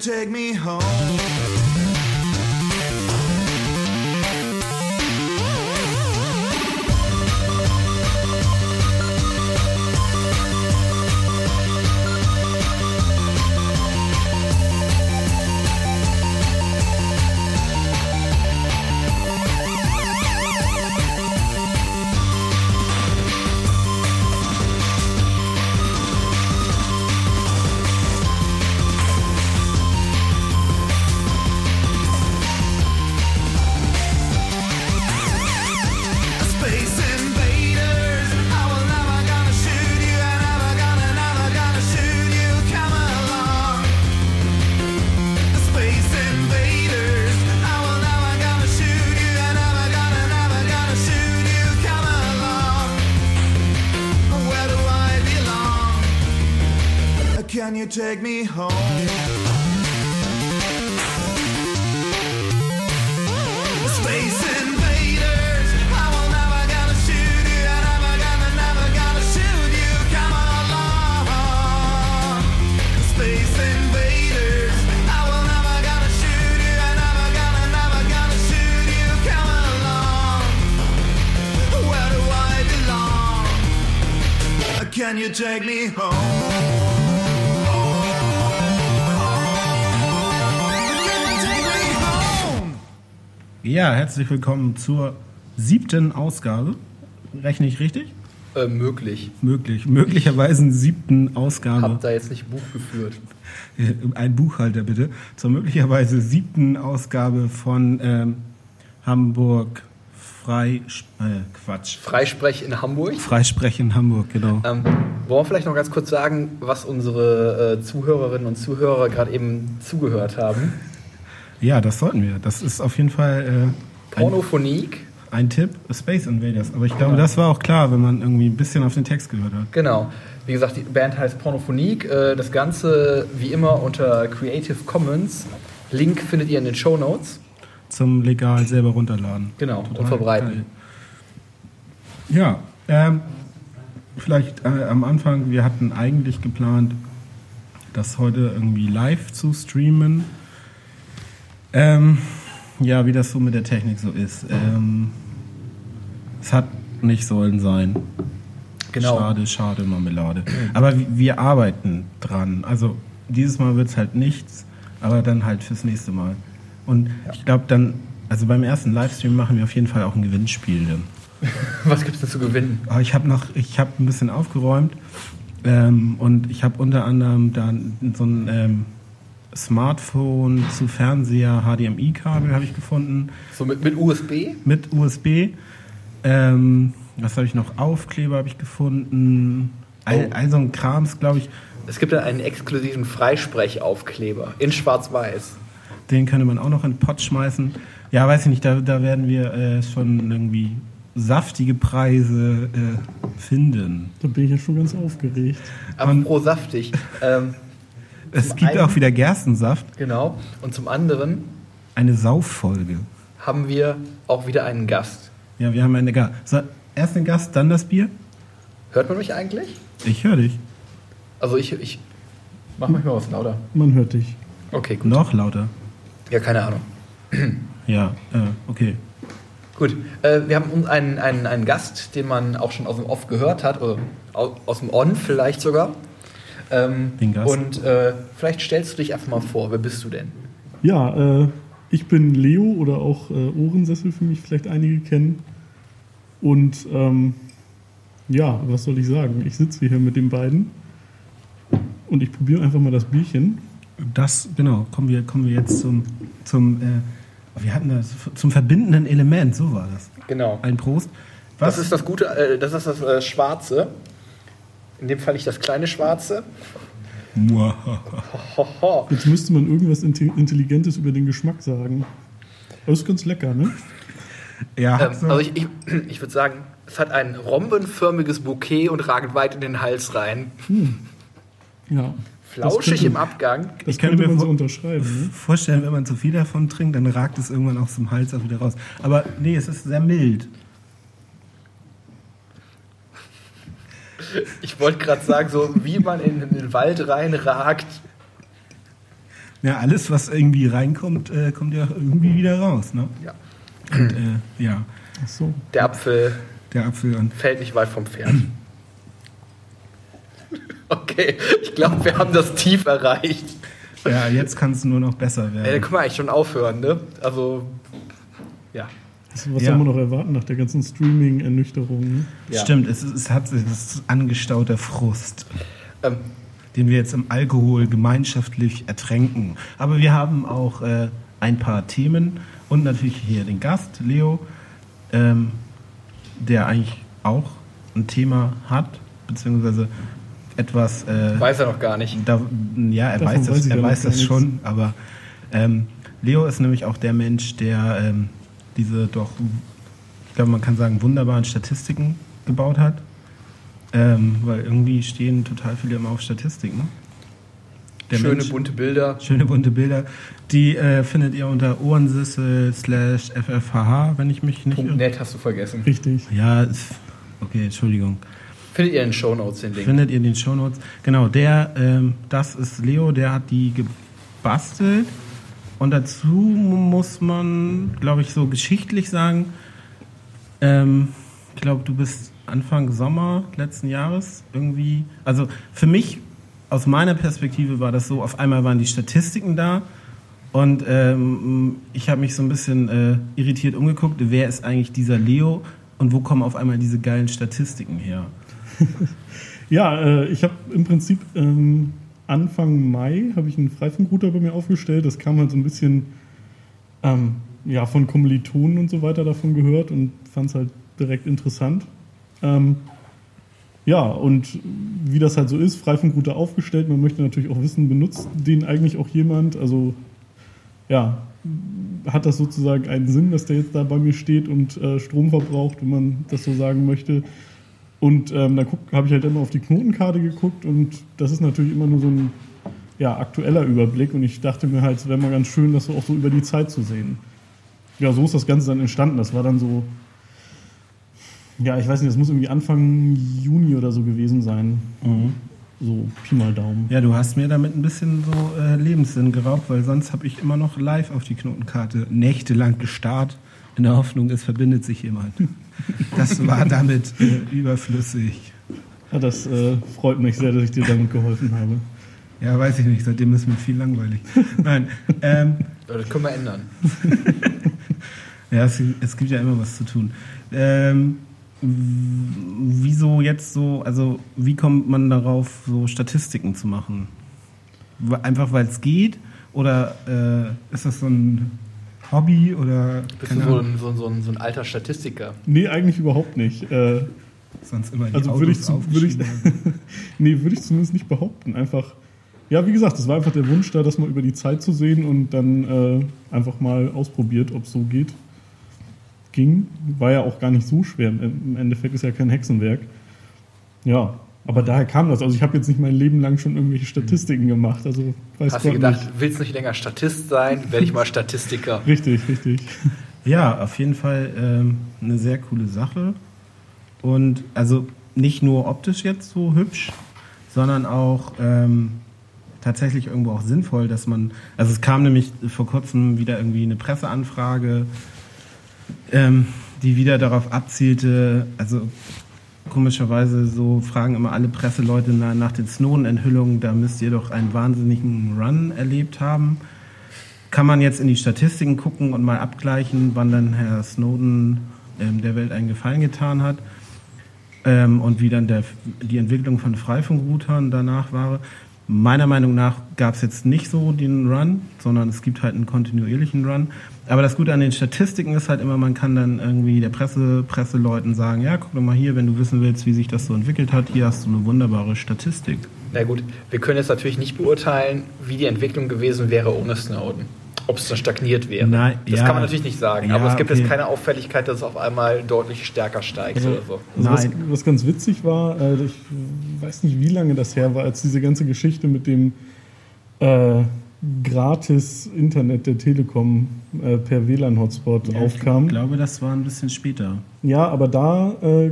take me take me home? Space invaders, I will never gonna shoot you. I never gonna, never gonna shoot you. Come along. Space invaders, I will never gonna shoot you. I never gonna, never gonna shoot you. Come along. Where do I belong? Can you take me home? Ja, herzlich willkommen zur siebten Ausgabe. Rechne ich richtig? Äh, möglich. Möglich. Möglicherweise siebten Ausgabe. Hab da jetzt nicht Buch geführt. Äh, Ein Buchhalter bitte. Zur möglicherweise siebten Ausgabe von ähm, Hamburg Frei... Äh, Quatsch. Freisprech in Hamburg. Freisprech in Hamburg, genau. Ähm, wollen wir vielleicht noch ganz kurz sagen, was unsere äh, Zuhörerinnen und Zuhörer gerade eben zugehört haben? Ja, das sollten wir. Das ist auf jeden Fall äh, ein, Pornophonik. ein Tipp. Space Invaders. Aber ich glaube, das war auch klar, wenn man irgendwie ein bisschen auf den Text gehört hat. Genau. Wie gesagt, die Band heißt Pornophonik. Äh, das Ganze wie immer unter Creative Commons. Link findet ihr in den Show Notes. Zum legal selber runterladen. Genau. Total und verbreiten. geil. Ja, ähm, vielleicht äh, am Anfang, wir hatten eigentlich geplant, das heute irgendwie live zu streamen. Ähm, ja, wie das so mit der Technik so ist. Ähm, es hat nicht sollen sein. Genau. Schade, schade, Marmelade. Aber wir, arbeiten dran. Also dieses Mal wird es halt nichts, aber dann halt fürs nächste Mal. Und ich glaube dann, also beim ersten Livestream machen wir auf jeden Fall auch ein Gewinnspiel dann. Was gibt's denn zu gewinnen? Aber ich habe noch, ich habe ein bisschen aufgeräumt ähm, und ich habe unter anderem dann so ein ähm, Smartphone zu Fernseher HDMI-Kabel habe ich gefunden So mit, mit USB? mit USB. Ähm, was habe ich noch? Aufkleber habe ich gefunden. All, Oh. all so ein Krams, glaube ich. Es gibt da einen exklusiven Freisprechaufkleber in Schwarz-Weiß. Den könnte man auch noch in den Pott schmeißen. Ja, weiß ich nicht, da, da werden wir äh, schon irgendwie saftige Preise äh, finden. Da bin ich ja schon ganz aufgeregt. Aber pro saftig. ähm, Es gibt einen- auch wieder Gerstensaft. genau. Und zum anderen Eine Sauffolge. haben wir auch wieder einen Gast. Ja, wir haben eine Gast. So, erst den Gast, dann das Bier. Hört man mich eigentlich? Ich höre dich. Also ich, ich mach manchmal was lauter. Man hört dich. Okay, gut. Noch lauter. Ja, keine Ahnung. Ja, äh, okay. Gut, äh, wir haben uns einen, einen, einen Gast, den man auch schon aus dem Off gehört hat, oder au- aus dem On vielleicht sogar. Ähm, Den Gast. Und äh, vielleicht stellst du dich einfach mal vor, wer bist du denn? Ja, äh, ich bin Leo oder auch äh, Ohrensessel, für mich vielleicht einige kennen. Und ähm, ja, was soll ich sagen? Ich sitze hier mit den beiden und ich probiere einfach mal das Bierchen. Das, genau, kommen wir, kommen wir jetzt zum, zum äh, wir hatten das, zum verbindenden Element, so war das. Genau. Ein Prost. Was? Das ist das gute, äh, das ist das äh, Schwarze. In dem Fall nicht das kleine Schwarze. Jetzt müsste man irgendwas Inte- Intelligentes über den Geschmack sagen. Aber ist ganz lecker, ne? ja, Ähm, so. also ich, ich, ich würde sagen, es hat ein rombenförmiges Bouquet und ragt weit in den Hals rein. Ja. Flauschig könnte- im Abgang. Das Ich könnte könnte mir man so unterschreiben, ne? vorstellen, wenn man zu viel davon trinkt, dann ragt es irgendwann aus dem Hals auch wieder raus. Aber nee, es ist sehr mild. Ich wollte gerade sagen, so wie man in den Wald reinragt. Ja, alles, was irgendwie reinkommt, äh, kommt ja irgendwie wieder raus. Ne? Ja. Und äh, ja, Ach so. Der Apfel der Apfel und fällt nicht weit vom Pferd. Okay, ich glaube, wir haben das Tief erreicht. ja, jetzt kann es nur noch besser Ey, da werden. können wir eigentlich schon aufhören, ne? Also, ja. Was, Ja. soll man noch erwarten nach der ganzen Streaming-Ernüchterung? Ne? ja. Stimmt, es, ist- es hat es ist angestauter Frust, Ähm, den wir jetzt im Alkohol gemeinschaftlich ertränken. Aber wir haben auch äh, ein paar Themen und natürlich hier den Gast, Leo, ähm, der eigentlich auch ein Thema hat, beziehungsweise etwas. Äh, weiß er noch gar nicht. Da, ja, er Davon weiß das, weiß er weiß das schon, aber ähm, Leo ist nämlich auch der Mensch, der ähm, diese doch, ich glaube, man kann sagen, wunderbaren Statistiken gebaut hat. Ähm, weil irgendwie stehen total viele immer auf Statistiken. Ne? Der Schöne Mensch- bunte Bilder. Schöne bunte Bilder. Die äh, findet ihr unter ohrensissel slash ffhh, wenn ich mich nicht Punkt irre. net hast du vergessen. Richtig. Ja, ist, okay, Entschuldigung. Findet ihr in den Shownotes den Link. Findet ihr in den Shownotes. Genau, der, ähm, das ist Leo, der hat die gebastelt. Und dazu muss man, glaube ich, so geschichtlich sagen, ähm, ich glaube, du bist Anfang Sommer letzten Jahres irgendwie, also für mich, aus meiner Perspektive war das so, auf einmal waren die Statistiken da und ähm, ich habe mich so ein bisschen äh, irritiert umgeguckt, wer ist eigentlich dieser Leo und wo kommen auf einmal diese geilen Statistiken her? Ja, äh, ich habe im Prinzip ähm, Anfang Mai habe ich einen Freifunkrouter bei mir aufgestellt. Das kam halt so ein bisschen ähm, ja, von Kommilitonen und so weiter davon gehört und fand es halt direkt interessant. Ähm, ja, und wie das halt so ist, Freifunkrouter aufgestellt. Man möchte natürlich auch wissen, benutzt den eigentlich auch jemand? Also ja, hat das sozusagen einen Sinn, dass der jetzt da bei mir steht und äh, Strom verbraucht, wenn man das so sagen möchte? Und ähm, da habe ich halt immer auf die Knotenkarte geguckt und das ist natürlich immer nur so ein ja, aktueller Überblick und ich dachte mir halt, es wäre mal ganz schön, das so auch so über die Zeit zu sehen. Ja, so ist das Ganze dann entstanden. Das war dann so, ja, ich weiß nicht, das muss irgendwie Anfang Juni oder so gewesen sein. So Pi mal Daumen. Ja, du hast mir damit ein bisschen so äh, Lebenssinn geraubt, weil sonst habe ich immer noch live auf die Knotenkarte nächtelang gestarrt, in der Hoffnung, es verbindet sich jemand. Das war damit äh, überflüssig. Ja, das äh, freut mich sehr, dass ich dir damit geholfen habe. Ja, weiß ich nicht, seitdem ist mir viel langweilig. Nein, ähm, Das können wir ändern. ja, es, es gibt ja immer was zu tun. Ähm, wieso jetzt so, also wie kommt man darauf, so Statistiken zu machen? Einfach weil es geht? Oder äh, ist das so ein Hobby oder Bist du so Ahnung, ein, so, so, ein, so ein alter Statistiker? Nee, eigentlich überhaupt nicht. Äh, sonst immer die Also würde ich, zu, würde ich, nee, würde ich zumindest nicht behaupten. Einfach, ja, wie gesagt, es war einfach der Wunsch da, das mal über die Zeit zu sehen und dann äh, einfach mal ausprobiert, ob es so geht. Ging, war ja auch gar nicht so schwer. Im Endeffekt ist ja kein Hexenwerk. Ja, aber daher kam das. Also ich habe jetzt nicht mein Leben lang schon irgendwelche Statistiken gemacht. Also weiß Hast du Gott gedacht, nicht. willst nicht länger Statist sein? Werde ich mal Statistiker. Richtig, richtig. Ja, auf jeden Fall ähm, eine sehr coole Sache. Und also nicht nur optisch jetzt so hübsch, sondern auch ähm, tatsächlich irgendwo auch sinnvoll, dass man, also es kam nämlich vor kurzem wieder irgendwie eine Presseanfrage, ähm, die wieder darauf abzielte, also komischerweise so fragen immer alle Presseleute nach, nach den Snowden-Enthüllungen, da müsst ihr doch einen wahnsinnigen Run erlebt haben. kann man jetzt in die Statistiken gucken und mal abgleichen, wann dann Herr Snowden ähm, der Welt einen Gefallen getan hat ähm, und wie dann der, die Entwicklung von Freifunkroutern danach war. Meiner Meinung nach gab es jetzt nicht so den Run, sondern es gibt halt einen kontinuierlichen Run. Aber das Gute an den Statistiken ist halt immer, man kann dann irgendwie der Presse, Presseleuten sagen, ja, guck doch mal hier, wenn du wissen willst, wie sich das so entwickelt hat, hier hast du eine wunderbare Statistik. Na gut, wir können jetzt natürlich nicht beurteilen, wie die Entwicklung gewesen wäre ohne Snowden. Ob es dann stagniert wäre. Nein, das ja. kann man natürlich nicht sagen. Ja, aber es gibt okay. jetzt keine Auffälligkeit, dass es auf einmal deutlich stärker steigt Also, oder so. Also was, was ganz witzig war, äh, ich weiß nicht, wie lange das her war, als diese ganze Geschichte mit dem äh, gratis Internet der Telekom äh, per WLAN-Hotspot aufkam. Ich glaube, das war ein bisschen später. Ja, aber da äh,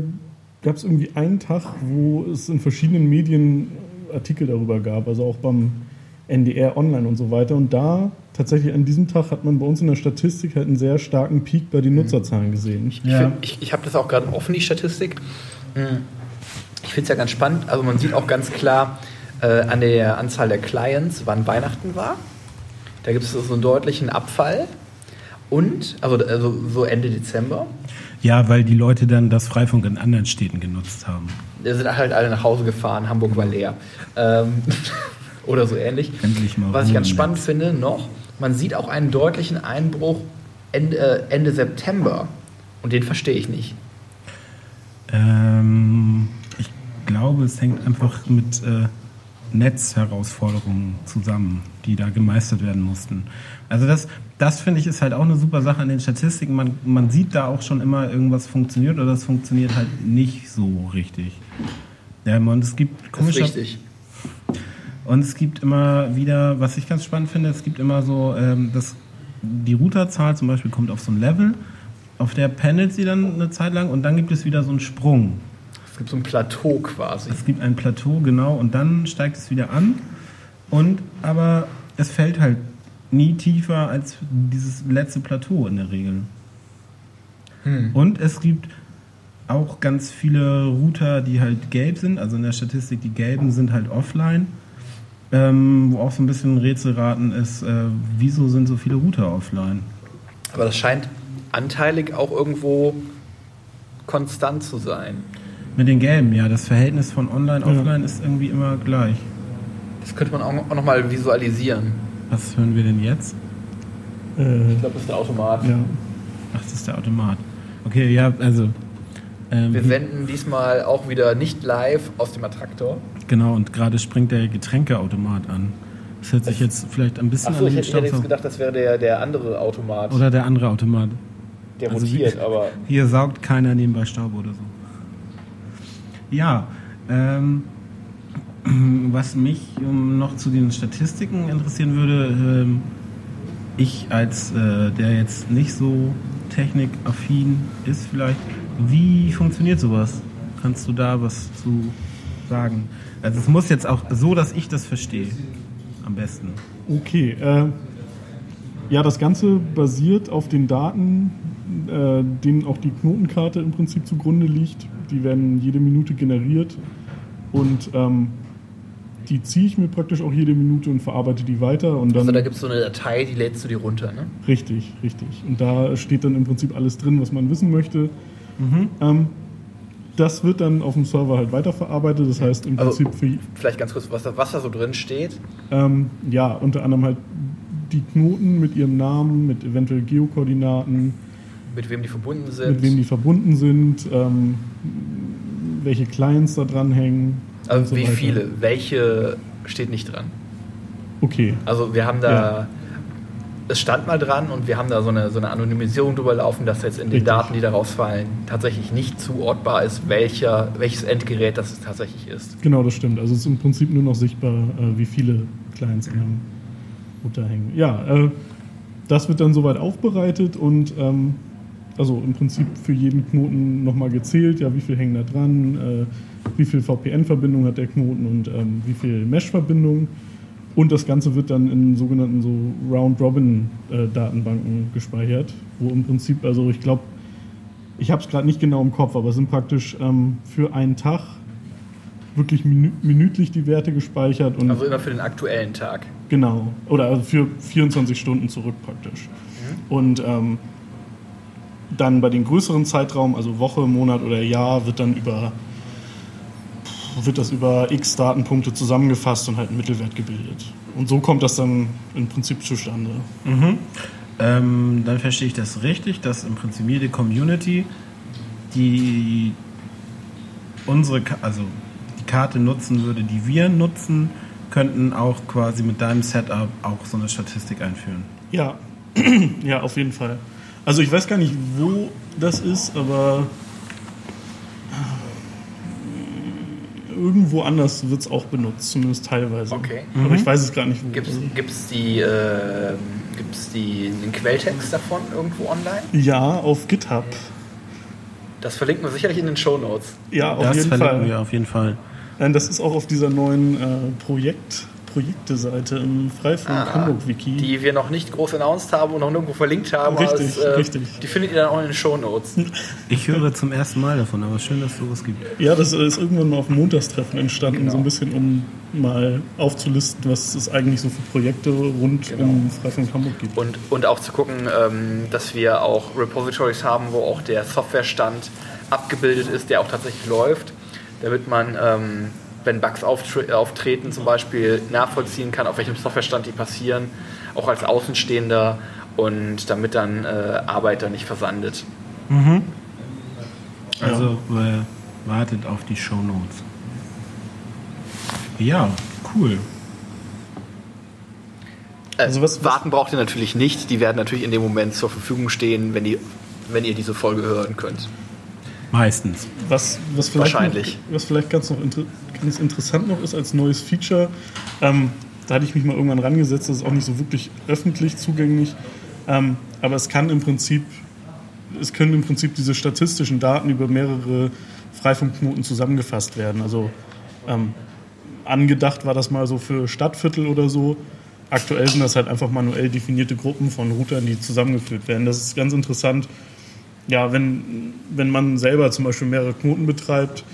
gab es irgendwie einen Tag, wo es in verschiedenen Medien Artikel darüber gab, also auch beim NDR Online und so weiter. Und da tatsächlich an diesem Tag hat man bei uns in der Statistik halt einen sehr starken Peak bei den Nutzerzahlen gesehen. Ich, find- ich, ich habe das auch gerade offen, die Statistik. Hm. Ich finde es ja ganz spannend. Also man sieht auch ganz klar äh, an der Anzahl der Clients, wann Weihnachten war. Da gibt es so einen deutlichen Abfall. Und, also, also so Ende Dezember. Ja, weil die Leute dann das Freifunk in anderen Städten genutzt haben. Da sind halt alle nach Hause gefahren, Hamburg war leer. Ähm, oder so ähnlich. Endlich mal Was ich ganz spannend finde noch, man sieht auch einen deutlichen Einbruch Ende, äh, Ende September. Und den verstehe ich nicht. Ähm, ich glaube, es hängt einfach mit äh, Netzherausforderungen zusammen, die da gemeistert werden mussten. Also das, das finde ich ist halt auch eine super Sache an den Statistiken. Man, man sieht da auch schon immer, irgendwas funktioniert oder das funktioniert halt nicht so richtig. Ja, und es gibt Das ist komische richtig. Und es gibt immer wieder, was ich ganz spannend finde, es gibt immer so, ähm, das, die Routerzahl zum Beispiel kommt auf so ein Level, auf der pendelt sie dann eine Zeit lang und dann gibt es wieder so einen Sprung. Es gibt so ein Plateau quasi. Es gibt ein Plateau, genau, und dann steigt es wieder an. Und aber es fällt halt nie tiefer als dieses letzte Plateau in der Regel. Und es gibt auch ganz viele Router, die halt gelb sind, also in der Statistik, die gelben sind halt offline. Ähm, wo auch so ein bisschen Rätselraten ist, äh, wieso sind so viele Router offline? Aber das scheint anteilig auch irgendwo konstant zu sein. Mit den gelben, ja, das Verhältnis von online, offline ist irgendwie immer gleich. Das könnte man auch, auch nochmal visualisieren. Was hören wir denn jetzt? Äh, Ich glaube, das ist der Automat. ja. Ach, das ist der Automat. Okay, ja, also. Ähm, Wir senden diesmal auch wieder nicht live aus dem Attraktor. Genau, und gerade springt der Getränkeautomat an. Das hört sich jetzt vielleicht ein bisschen Achso, an ich den hätte, ich hätte jetzt gedacht, das wäre der, der andere Automat, Oder der andere Automat. der also rotiert, wie- aber Hier saugt keiner nebenbei Staub oder so. Ja, ähm, was mich noch zu den Statistiken interessieren würde, ähm, ich als äh, der jetzt nicht so technikaffin ist vielleicht, wie funktioniert sowas? Kannst du da was zu sagen? Also es muss jetzt auch so, dass ich das verstehe. Am besten. Okay, äh, ja, das Ganze basiert auf den Daten, äh, denen auch die Knotenkarte im Prinzip zugrunde liegt. Die werden jede Minute generiert und ähm, die ziehe ich mir praktisch auch jede Minute und verarbeite die weiter und dann also da gibt es so eine Datei, die lädst du dir runter. Ne? richtig, richtig. Und da steht dann im Prinzip alles drin, was man wissen möchte. Ähm, das wird dann auf dem Server halt weiterverarbeitet. Das heißt im Also- Prinzip für Vielleicht ganz kurz, was da, was da so drin steht. Ähm, ja, unter anderem halt die Knoten mit ihrem Namen, mit eventuell Geokoordinaten, mit wem die verbunden sind. mit wem die verbunden sind, ähm, welche Clients da dran hängen. und also so wie weiter. viele? Welche steht nicht dran? Okay, Also wir haben da, Ja. Es stand mal dran und wir haben da so eine, so eine Anonymisierung drüber laufen, dass jetzt in den Richtig. Daten, die da rausfallen, tatsächlich nicht zuortbar ist, welcher, welches Endgerät das tatsächlich ist. genau, das stimmt. Also es ist im Prinzip nur noch sichtbar, äh, wie viele Clients an einem Router hängen. Ja, äh, das wird dann soweit aufbereitet und ähm, also im Prinzip für jeden Knoten nochmal gezählt, ja, wie viel hängen da dran, äh, wie viel VPN-Verbindung hat der Knoten und ähm, wie viel Mesh-Verbindung. Und das Ganze wird dann in sogenannten so Round-Robin-Datenbanken gespeichert, wo im Prinzip, also ich glaube, ich habe es gerade nicht genau im Kopf, aber es sind praktisch ähm, für einen Tag wirklich minü minütlich die Werte gespeichert und Also immer für den aktuellen Tag. Genau. Oder also für 24 Stunden zurück praktisch. Und ähm, dann bei den größeren Zeitraum, also Woche, Monat oder Jahr, wird dann über wird das über x Datenpunkte zusammengefasst und halt ein Mittelwert gebildet. Und so kommt das dann im Prinzip zustande. Ähm, dann verstehe ich das richtig, dass im Prinzip jede Community, die unsere, also die Karte nutzen würde, die wir nutzen, könnten auch quasi mit deinem Setup auch so eine Statistik einführen. Ja, ja, auf jeden Fall. Also ich weiß gar nicht, wo das ist, aber irgendwo anders wird es auch benutzt, zumindest teilweise. Okay. Aber ich weiß es gar nicht, wo. Gibt es die, äh, gibt's die, den Quelltext davon irgendwo online? ja, auf GitHub. Das verlinken wir sicherlich in den Show Notes. Ja, auf das jeden verlinken Fall. wir auf jeden Fall. Nein, das ist auch auf dieser neuen äh, Projekt, Projekte-Seite im Freifunk Ah, Hamburg-Wiki. Die wir noch nicht groß announced haben und noch nirgendwo verlinkt haben. Richtig, aber es, richtig. Die findet ihr dann auch in den Show Notes. Ich höre zum ersten Mal davon, aber schön, dass es sowas gibt. Ja, das ist irgendwann mal auf dem Montagstreffen entstanden, Genau. so ein bisschen, um mal aufzulisten, was es eigentlich so für Projekte rund Genau. um Freifunk Hamburg gibt. Und, und auch zu gucken, ähm, dass wir auch Repositories haben, wo auch der Softwarestand abgebildet ist, der auch tatsächlich läuft, damit man, ähm, wenn Bugs auftre auftreten, zum Beispiel nachvollziehen kann, auf welchem Softwarestand die passieren, auch als Außenstehender und damit dann äh, Arbeit dann nicht versandet. Also äh, wartet auf die Show Notes. Ja, cool. Äh, Also was- was- warten braucht ihr natürlich nicht, die werden natürlich in dem Moment zur Verfügung stehen, wenn, die, wenn ihr diese Folge hören könnt. Meistens. Was, was, vielleicht Wahrscheinlich. Noch, was vielleicht ganz, noch inter ganz interessant noch ist als neues Feature, ähm, da hatte ich mich mal irgendwann rangesetzt, das ist auch nicht so wirklich öffentlich zugänglich, ähm, aber es kann im Prinzip, es können im Prinzip diese statistischen Daten über mehrere Freifunkknoten zusammengefasst werden. Also ähm, angedacht war das mal so für Stadtviertel oder so. Aktuell sind das halt einfach manuell definierte Gruppen von Routern, die zusammengeführt werden. Das ist ganz interessant. Ja, wenn, wenn man selber zum Beispiel mehrere Knoten betreibt,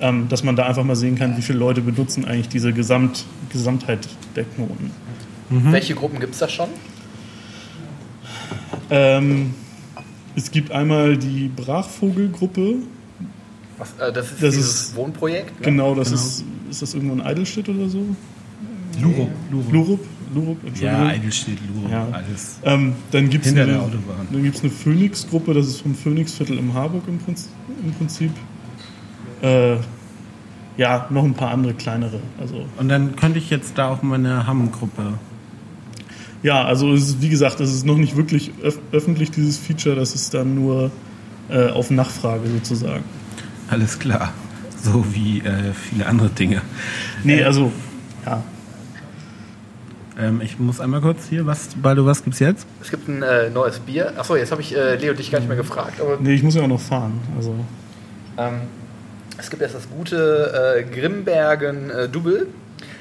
ähm, dass man da einfach mal sehen kann, wie viele Leute benutzen eigentlich diese Gesamt, Gesamtheit der Knoten. Welche Gruppen gibt es da schon? Ähm, es gibt einmal die Brachvogelgruppe. Was, äh, das ist Das dieses ist- Wohnprojekt. Ne? Genau, das ist, ist das irgendwo in Eidelstedt oder so? Lurup. Lurup. Lurup? Lurup, Ja, Entschuldigung. Eidelstedt, Lurup, Ja. alles. Ähm, dann gibt es Hinter eine, der Autobahn. dann gibt's eine Phoenix-Gruppe, das ist vom Phoenix-Viertel im Harburg im Prinzip. Im Prinzip. Äh, ja, noch ein paar andere kleinere. Also, Und dann könnte ich jetzt da auch meine Hamm-Gruppe. ja, also es ist, wie gesagt, es ist noch nicht wirklich öf öffentlich, dieses Feature, das ist dann nur äh, auf Nachfrage sozusagen. Alles klar. So wie äh, viele andere Dinge. Nee, also, ja. Ähm, ich muss einmal kurz hier, was, Baldo, was gibt's jetzt? Es gibt ein äh, neues Bier. Achso, jetzt habe ich äh, Leo dich gar nicht mehr gefragt. Aber Nee, ich muss ja auch noch fahren. Also, ähm, es gibt erst das gute äh, Grimbergen äh, Double.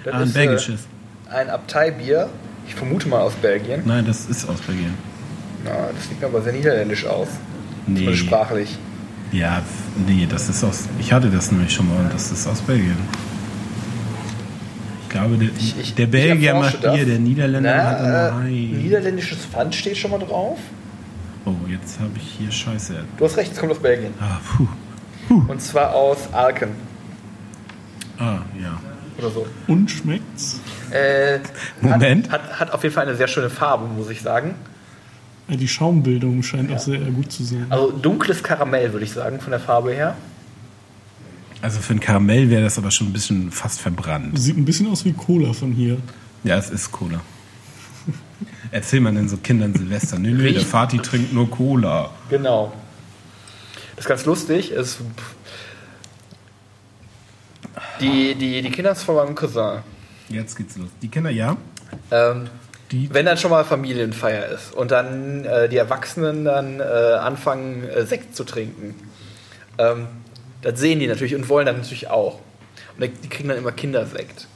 Das Ah, ein ist, belgisches. Äh, ein Abteibier. Ich vermute mal aus Belgien. Nein, das ist aus Belgien. Na, das sieht mir aber sehr niederländisch aus. Nee. Zumindest sprachlich. Ja, nee, das ist aus. Ich hatte das nämlich schon mal und das ist aus Belgien. Ich glaube, der, Ich- ich- der Belgier macht das. Bier, der Niederländer hat Na, nur äh, niederländisches Pfand steht schon mal drauf. Oh, jetzt habe ich hier Scheiße. Du hast recht, es kommt aus Belgien. Ah, puh. Und zwar aus Alken Ah, ja. oder so. und schmeckt's? Äh, Moment. Hat, hat, hat auf jeden Fall eine sehr schöne Farbe, muss ich sagen. Ja, die Schaumbildung scheint auch sehr gut zu sein. Also dunkles Karamell, würde ich sagen, von der Farbe her. Also für ein Karamell wäre das aber schon ein bisschen fast verbrannt. Sieht ein bisschen aus wie Cola von hier. Ja, es ist Cola. Erzähl man denn so Kindern Silvester? Nö, nö, der Vati trinkt nur Cola. Genau. Das ist ganz lustig. Es, die, die, die Kinder ist von meinem Cousin. Jetzt geht's los. Die Kinder, ja? Ähm, Die, wenn dann schon mal Familienfeier ist und dann äh, die Erwachsenen dann äh, anfangen, äh, Sekt zu trinken, ähm, das sehen die natürlich und wollen dann natürlich auch. Und die kriegen dann immer Kindersekt.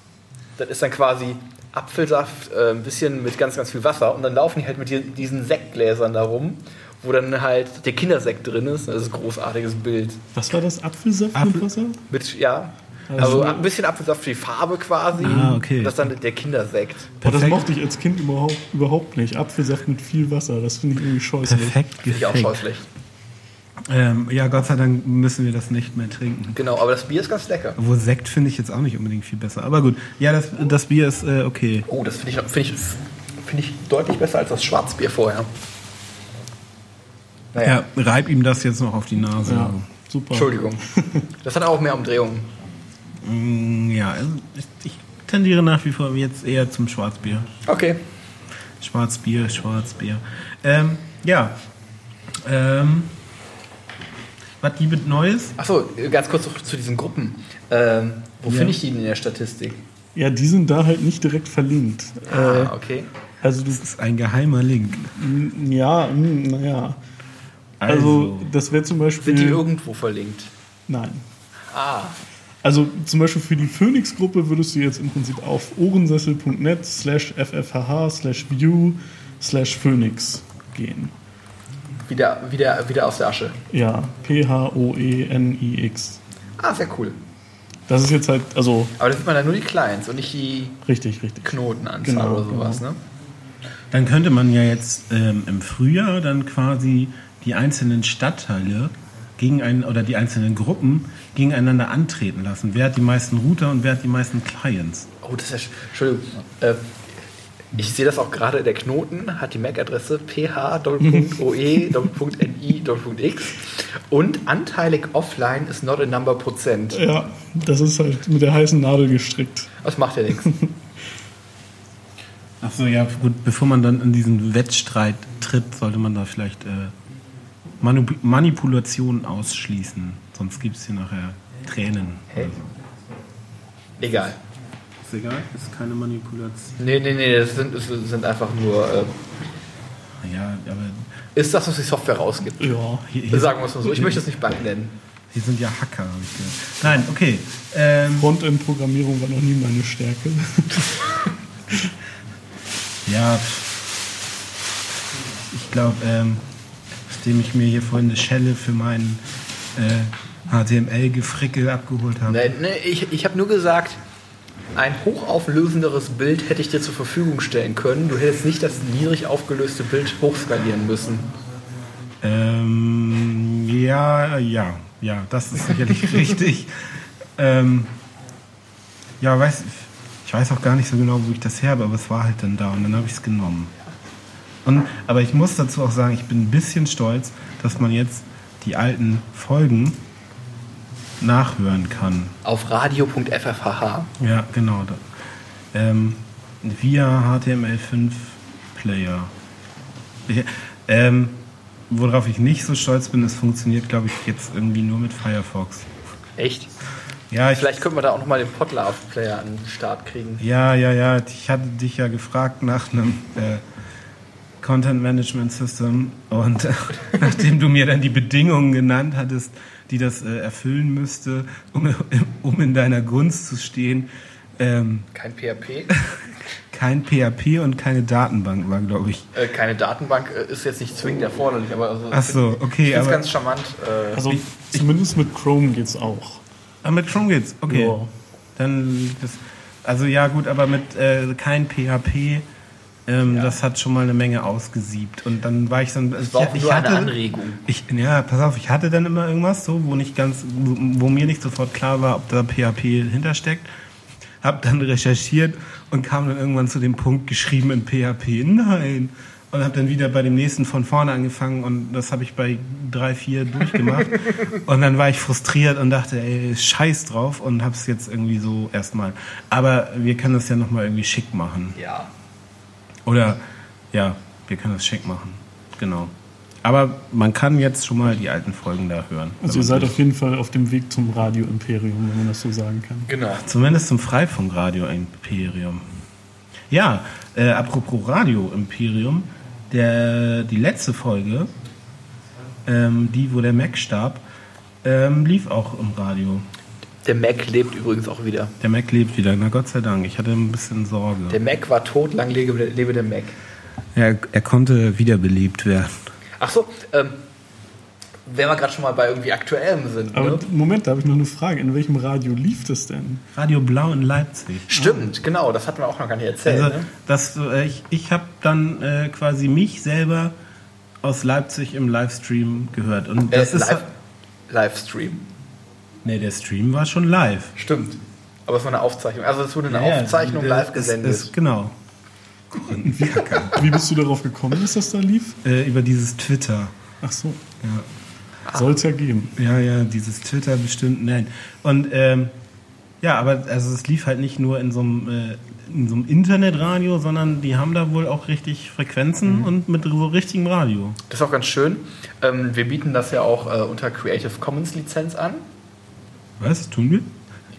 Das ist dann quasi Apfelsaft, äh, ein bisschen mit ganz, ganz viel Wasser und dann laufen die halt mit die- diesen Sektgläsern da rum, wo dann halt der Kindersekt drin ist. Das ist ein großartiges Bild. Was war das? Apfelsaft Apfel- mit Wasser? Mit, ja, Also ein bisschen Apfelsaft für die Farbe quasi. Ah, okay. Und das dann der Kindersekt. Boah, das mochte ich als Kind überhaupt, überhaupt nicht. Apfelsaft mit viel Wasser, das finde ich irgendwie scheußlich. Perfekt Finde ich auch scheußlich. Ähm, ja, Gott sei Dank müssen wir das nicht mehr trinken. Genau, aber das Bier ist ganz lecker. Obwohl Sekt finde ich jetzt auch nicht unbedingt viel besser. Aber gut, ja, das, das Bier ist äh, okay. Oh, das finde ich, find ich, find ich deutlich besser als das Schwarzbier vorher. Naja, Ja, reib ihm das jetzt noch auf die Nase. Ja, super. Entschuldigung. Das hat auch mehr Umdrehungen. Mm, Ja, also ich, ich tendiere nach wie vor jetzt eher zum Schwarzbier. Okay. Schwarzbier, Schwarzbier. Ähm, ja. Ähm, was gibt Neues? Achso, ganz kurz noch zu diesen Gruppen. Ähm, wo Ja. finde ich die denn in der Statistik? Ja, die sind da halt nicht direkt verlinkt. Äh, Ah, okay. also du, Das ist ein geheimer Link. ja, naja. Also, das wäre zum Beispiel. Sind die irgendwo verlinkt? Nein. Ah, Also zum Beispiel für die Phoenix-Gruppe würdest du jetzt im Prinzip auf ohrensessel.net slash ffhh slash view slash phoenix gehen. Wieder, wieder, wieder aus der Asche. Ja, E P-H-O-E-N-I-X. Ah, sehr cool. Das ist jetzt halt, also Aber da sieht man dann nur die Clients und nicht die richtig, richtig. Knotenanzahl Genau, oder sowas, ne? Dann könnte man ja jetzt ähm, im Frühjahr dann quasi die einzelnen Stadtteile gegen einen, oder die einzelnen Gruppen gegeneinander antreten lassen. Wer hat die meisten Router und wer hat die meisten Clients? Oh, das ist ja. sch- Entschuldigung. Äh, ich sehe das auch gerade. Der Knoten hat die MAC-Adresse ph.oe.ni.x und anteilig offline ist not a number Prozent. Ja, das ist halt mit der heißen Nadel gestrickt. Das macht ja nichts. Achso, ja, gut, bevor man dann in diesen Wettstreit tritt, sollte man da vielleicht äh, Manu- Manipulationen ausschließen. Sonst gibt es hier nachher Tränen. Hey. Egal. Ist egal, ist keine Manipulation. Nee, nee, nee, das sind, das sind einfach nur. Äh, Ja, aber ist das, was die Software rausgibt? Ja. hier, hier, Sagen wir es mal so. Ich möchte es nicht Bank nennen. hier sind ja Hacker, habe ich gehört. Nein, okay. Ähm, Frontend-Programmierung war noch nie meine Stärke. Ja, ich glaube, ähm, nachdem ich mir hier vorhin eine Schelle für meinen äh, HTML-Gefrickel abgeholt habe. Nee, nee, ich ich habe nur gesagt, ein hochauflösenderes Bild hätte ich dir zur Verfügung stellen können. Du hättest nicht das niedrig aufgelöste Bild hochskalieren müssen. Ähm, ja, ja, ja, das ist sicherlich richtig. Ähm, ja, weiß, ich weiß auch gar nicht so genau, wo ich das her habe, aber es war halt dann da und dann habe ich es genommen. Und, aber ich muss dazu auch sagen, ich bin ein bisschen stolz, dass man jetzt die alten Folgen nachhören kann. Auf radio.ffhh. Ja, genau. Ähm, via HTML5 Player. Ich, ähm, worauf ich nicht so stolz bin, es funktioniert, glaube ich, jetzt irgendwie nur mit Firefox. Echt? Ja, ich, Vielleicht können wir da auch nochmal den Podlove-Player an den Start kriegen. ja, ja, ja. Ich hatte dich ja gefragt nach einem äh, Content Management System und äh, nachdem du mir dann die Bedingungen genannt hattest, die das äh, erfüllen müsste, um, um in deiner Gunst zu stehen, ähm, Kein PHP, kein PHP und keine Datenbank war, glaube ich. äh, keine Datenbank äh, ist jetzt nicht zwingend erforderlich, aber also, Ach so, okay, ich finde es ganz charmant. Äh, Also zumindest mit Chrome geht's auch. Ah, mit Chrome geht's, okay. Ja. Dann das, also ja gut, aber mit äh, kein PHP, ähm, Ja. das hat schon mal eine Menge ausgesiebt. Und dann war ich dann. das war auch ich, nur hatte, eine Anregung. Ich, ja, pass auf, ich hatte dann immer irgendwas so, wo nicht ganz, wo, wo mir nicht sofort klar war, ob da PHP hintersteckt. Hab dann recherchiert und kam dann irgendwann zu dem Punkt geschrieben in PHP. Nein. Und habe dann wieder bei dem nächsten von vorne angefangen und das habe ich bei drei, vier durchgemacht. und dann war ich frustriert und dachte, ey, scheiß drauf und habe es jetzt irgendwie so erstmal. Aber wir können das ja nochmal irgendwie schick machen. Ja. Oder ja, wir können das schick machen. Genau. Aber man kann jetzt schon mal die alten Folgen da hören. Also ihr seid auf jeden Fall auf dem Weg zum Radio-Imperium, wenn man das so sagen kann. Genau. Zumindest zum Freifunkradio Imperium. Ja, äh, apropos Radio Imperium, der, die letzte Folge, ähm, die, wo der Mac starb, ähm, lief auch im Radio. Der Mac lebt übrigens auch wieder. Der Mac lebt wieder, na Gott sei Dank. Ich hatte ein bisschen Sorge. Der Mac war tot, lang lebe, lebe der Mac. er, er konnte wiederbelebt werden. Ach so, ähm, wenn wir gerade schon mal bei irgendwie Aktuellem sind. Aber ne? Moment, da habe ich noch eine Frage. In welchem Radio lief das denn? Radio Blau in Leipzig. Stimmt, genau, das hatten wir auch noch gar nicht erzählt. Also ne? das, äh, ich ich habe dann äh, quasi mich selber aus Leipzig im Livestream gehört. Und das äh, ist live, Livestream. Nee, der Stream war schon live. Stimmt. Aber es war eine Aufzeichnung. Also es wurde eine Ja, ja, Aufzeichnung der- live es- gesendet. es- genau. Wie bist du darauf gekommen, dass das da lief? Äh, über dieses Twitter. Ach so, Ja. soll es ja geben. Ja, ja, dieses Twitter bestimmt, nein. Und ähm, ja, aber also es lief halt nicht nur in so einem, äh, in so einem Internetradio, sondern die haben da wohl auch richtig Frequenzen und mit so richtigem Radio. Das ist auch ganz schön. Ähm, wir bieten das ja auch äh, unter Creative Commons Lizenz an. Was? Tun wir?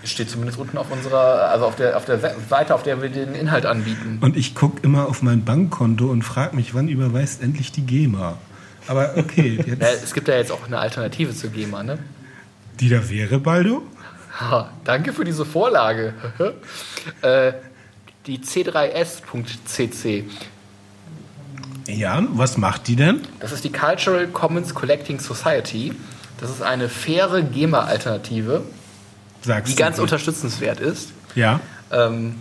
Steht zumindest unten auf unserer, also auf der, auf der Seite, auf der wir den Inhalt anbieten. Und ich gucke immer auf mein Bankkonto und frage mich, wann überweist endlich die GEMA? Aber okay, jetzt, es gibt ja jetzt auch eine Alternative zur GEMA, ne? die da wäre, Baldo? Ha, danke für diese Vorlage. äh, die C3S.cc. Ja, was macht die denn? Das ist die Cultural Commons Collecting Society. Das ist eine faire GEMA-Alternative, die ganz mir. unterstützenswert ist. Ja. Ähm,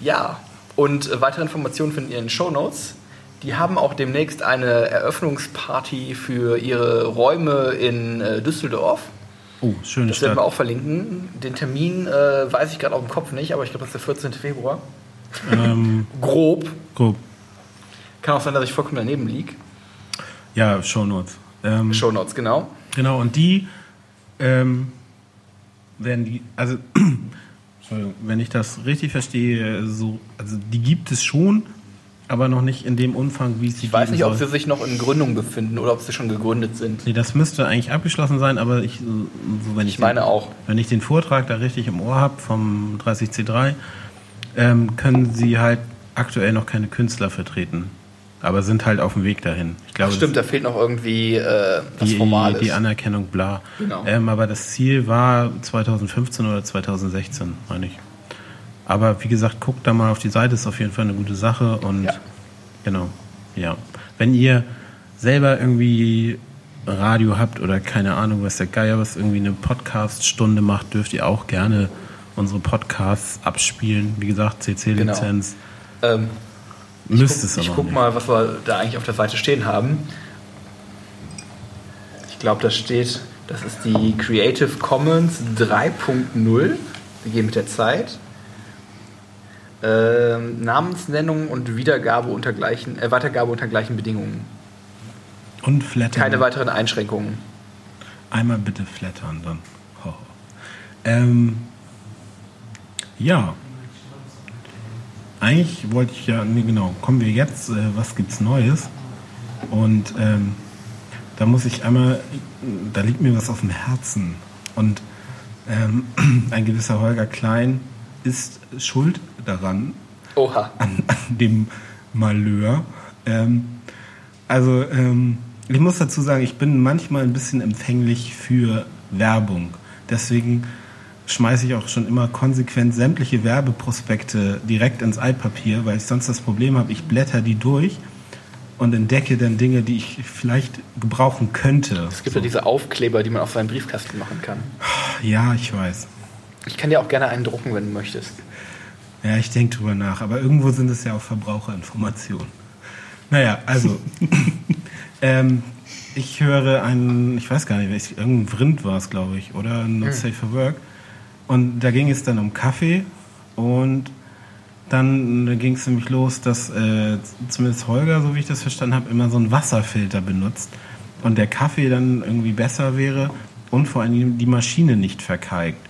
ja, und äh, weitere Informationen findet ihr in den Show Notes. Die haben auch demnächst eine Eröffnungsparty für ihre Räume in äh, Düsseldorf. Oh, schöne Das werden Stadt. wir auch verlinken. Den Termin äh, weiß ich gerade auf dem Kopf nicht, aber ich glaube, das ist der 14. Februar. Ähm, Grob. grob. Kann auch sein, dass ich vollkommen daneben liege. Ja, Shownotes. Ähm, Show Notes, genau. Genau, und die ähm, werden die, also, Entschuldigung, wenn ich das richtig verstehe, so, also die gibt es schon, aber noch nicht in dem Umfang, wie es sie Ich weiß nicht, ob soll. sie sich noch in Gründung befinden oder ob sie schon gegründet sind. Nee, das müsste eigentlich abgeschlossen sein, aber ich, so, wenn ich, Ich meine den, auch. wenn ich den Vortrag da richtig im Ohr habe vom 30C3, ähm, können sie halt aktuell noch keine Künstler vertreten, aber sind halt auf dem Weg dahin. Ich glaube, Stimmt, da fehlt noch irgendwie äh, was die, Formales. die Anerkennung, bla. Genau. Ähm, aber das Ziel war 2015 oder 2016, meine ich. Aber wie gesagt, guckt da mal auf die Seite, ist auf jeden Fall eine gute Sache. Und Ja. genau, ja. Wenn ihr selber irgendwie Radio habt oder keine Ahnung, was der Geier was irgendwie eine Podcast-Stunde macht, dürft ihr auch gerne unsere Podcasts abspielen. Wie gesagt, CC-Lizenz. ähm, Müsst guck, es aber ich guck nicht. mal, was wir da eigentlich auf der Seite stehen haben. Ich glaube, da steht, das ist die Creative Commons 3.0. Wir gehen mit der Zeit. Ähm, Namensnennung und Wiedergabe unter gleichen, äh, Weitergabe unter gleichen Bedingungen. Und flattern. Keine weiteren Einschränkungen. Einmal bitte flattern dann. Ähm, ja. Eigentlich wollte ich ja, nee, genau, kommen wir jetzt, äh, was gibt's Neues? Und ähm, da muss ich einmal, da liegt mir was auf dem Herzen. Und ähm, ein gewisser Holger Klein ist schuld daran, Oha. an, an dem Malheur. Ähm, also, ähm, ich muss dazu sagen, ich bin manchmal ein bisschen empfänglich für Werbung. Deswegen schmeiße ich auch schon immer konsequent sämtliche Werbeprospekte direkt ins Altpapier, weil ich sonst das Problem habe, ich blätter die durch und entdecke dann Dinge, die ich vielleicht gebrauchen könnte. Es gibt ja diese Aufkleber, die man auf seinen Briefkasten machen kann. Ja, ich weiß. Ich kann dir auch gerne einen drucken, wenn du möchtest. Ja, ich denke drüber nach, aber irgendwo sind es ja auch Verbraucherinformationen. Naja, also, ähm, ich höre einen, ich weiß gar nicht, irgendein Vrind war es, glaube ich, oder Not Safe for Work. Und da ging es dann um Kaffee und dann ging es nämlich los, dass äh, zumindest Holger, so wie ich das verstanden habe, immer so einen Wasserfilter benutzt und der Kaffee dann irgendwie besser wäre und vor allem die Maschine nicht verkalkt.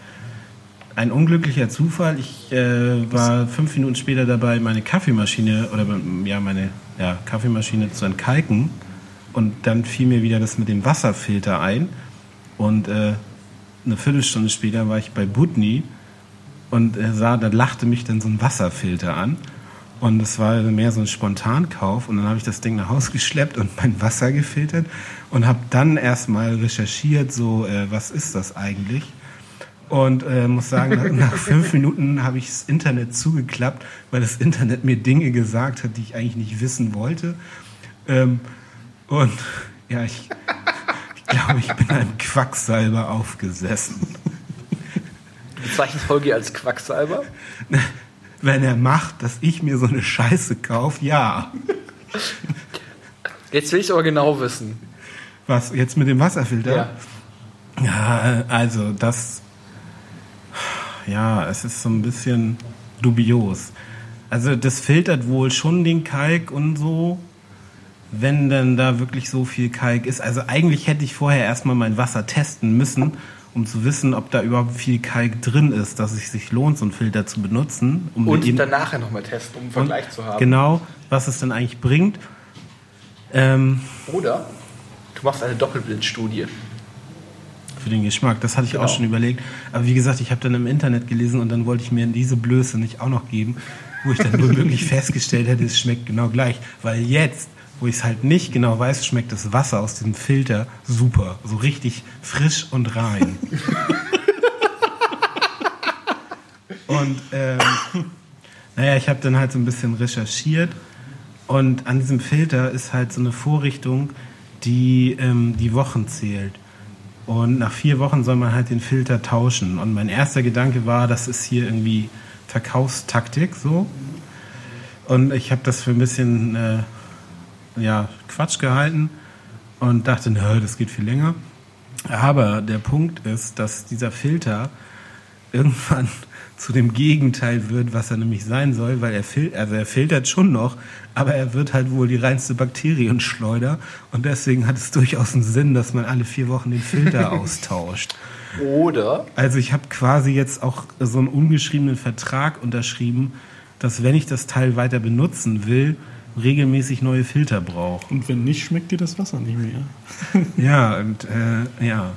Ein unglücklicher Zufall. Ich äh, war fünf Minuten später dabei, meine Kaffeemaschine oder ja meine ja, Kaffeemaschine zu entkalken und dann fiel mir wieder das mit dem Wasserfilter ein und äh, eine Viertelstunde später war ich bei Butni und sah, da lachte mich dann so ein Wasserfilter an. Und es war mehr so ein Spontankauf. Und dann habe ich das Ding nach Hause geschleppt und mein Wasser gefiltert und habe dann erstmal recherchiert, so, äh, was ist das eigentlich? Und äh, muss sagen, nach, nach fünf Minuten habe ich das Internet zugeklappt, weil das Internet mir Dinge gesagt hat, die ich eigentlich nicht wissen wollte. Ähm, und ja, ich, ich glaube, ich bin einem Quacksalber aufgesessen. Du bezeichnest Holgi als Quacksalber? Wenn er macht, dass ich mir so eine Scheiße kaufe, ja. Jetzt will ich aber genau wissen. Was, jetzt mit dem Wasserfilter? Ja. Ja, also das, ja, es ist so ein bisschen dubios. Also das filtert wohl schon den Kalk und so, wenn dann da wirklich so viel Kalk ist. Also eigentlich hätte ich vorher erstmal mein Wasser testen müssen, um zu wissen, ob da überhaupt viel Kalk drin ist, dass es sich lohnt, so einen Filter zu benutzen. Um Und eben- dann nachher nochmal testen, um einen Vergleich zu haben. Genau, was es dann eigentlich bringt. Ähm, Oder du machst eine Doppelblindstudie. Für den Geschmack, das hatte ich Genau. auch schon überlegt. Aber wie gesagt, ich habe dann im Internet gelesen und dann wollte ich mir diese Blöße nicht auch noch geben, wo ich dann womöglich festgestellt hätte, es schmeckt genau gleich. Weil jetzt, wo ich es halt nicht genau weiß, schmeckt das Wasser aus diesem Filter super. So richtig frisch und rein. und ähm, naja, ich habe dann halt so ein bisschen recherchiert und an diesem Filter ist halt so eine Vorrichtung, die ähm, die Wochen zählt. Und nach vier Wochen soll man halt den Filter tauschen. Und mein erster Gedanke war, das ist hier irgendwie Verkaufstaktik so. Und ich habe das für ein bisschen äh, ja, Quatsch gehalten und dachte, nö, das geht viel länger. Aber der Punkt ist, dass dieser Filter irgendwann zu dem Gegenteil wird, was er nämlich sein soll, weil er, fil also er filtert schon noch, aber er wird halt wohl die reinste Bakterienschleuder und deswegen hat es durchaus einen Sinn, dass man alle vier Wochen den Filter austauscht. Oder Also ich habe quasi jetzt auch so einen ungeschriebenen Vertrag unterschrieben, dass wenn ich das Teil weiter benutzen will, regelmäßig neue Filter brauche. Und wenn nicht, schmeckt dir das Wasser nicht mehr. Ja, und äh, ja.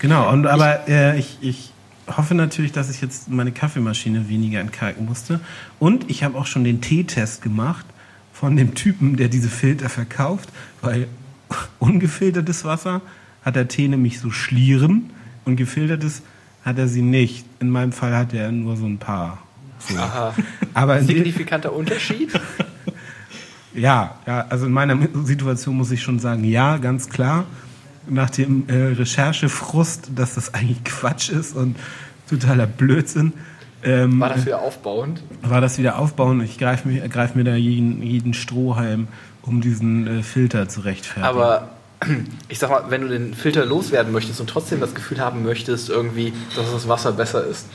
Genau, und aber äh, ich, ich hoffe natürlich, dass ich jetzt meine Kaffeemaschine weniger entkalken musste. Und ich habe auch schon den Teetest gemacht von dem Typen, der diese Filter verkauft, weil ungefiltertes Wasser hat der Tee nämlich so Schlieren und gefiltertes hat er sie nicht. In meinem Fall hat er nur so ein paar. So. Aha. Aber signifikanter Unterschied? ja, ja, also in meiner Situation muss ich schon sagen, ja, ganz klar. Nach dem äh, Recherchefrust, dass das eigentlich Quatsch ist und totaler Blödsinn, ähm, War das wieder aufbauend? war das wieder aufbauen. Ich greife mir, greif mir da jeden, jeden Strohhalm, um diesen äh, Filter zu rechtfertigen. Aber ich sag mal, wenn du den Filter loswerden möchtest und trotzdem das Gefühl haben möchtest, irgendwie, dass das Wasser besser ist.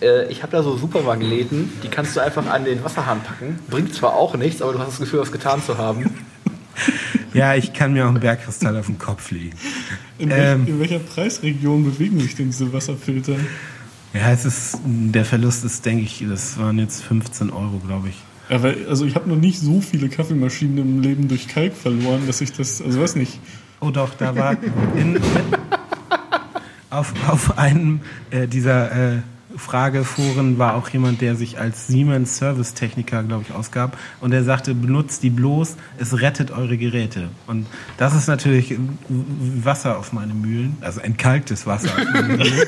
Äh, ich habe da so Supermagneten, die kannst du einfach an den Wasserhahn packen. Bringt zwar auch nichts, aber du hast das Gefühl, was getan zu haben. ja, ich kann mir auch einen Bergkristall auf den Kopf legen. In, Ähm. in welcher Preisregion bewegen sich denn diese Wasserfilter? Ja, es ist, der Verlust ist, denke ich, das waren jetzt 15 Euro, glaube ich. Ja, weil, also ich habe noch nicht so viele Kaffeemaschinen im Leben durch Kalk verloren, dass ich das, also weiß nicht. Oh doch, da war in, auf, auf einem äh, dieser äh, Frageforen war auch jemand, der sich als Siemens Service Techniker, glaube ich, ausgab und der sagte, benutzt die bloß, es rettet eure Geräte. Und das ist natürlich Wasser auf meine Mühlen, also entkalktes Wasser auf meine Mühlen.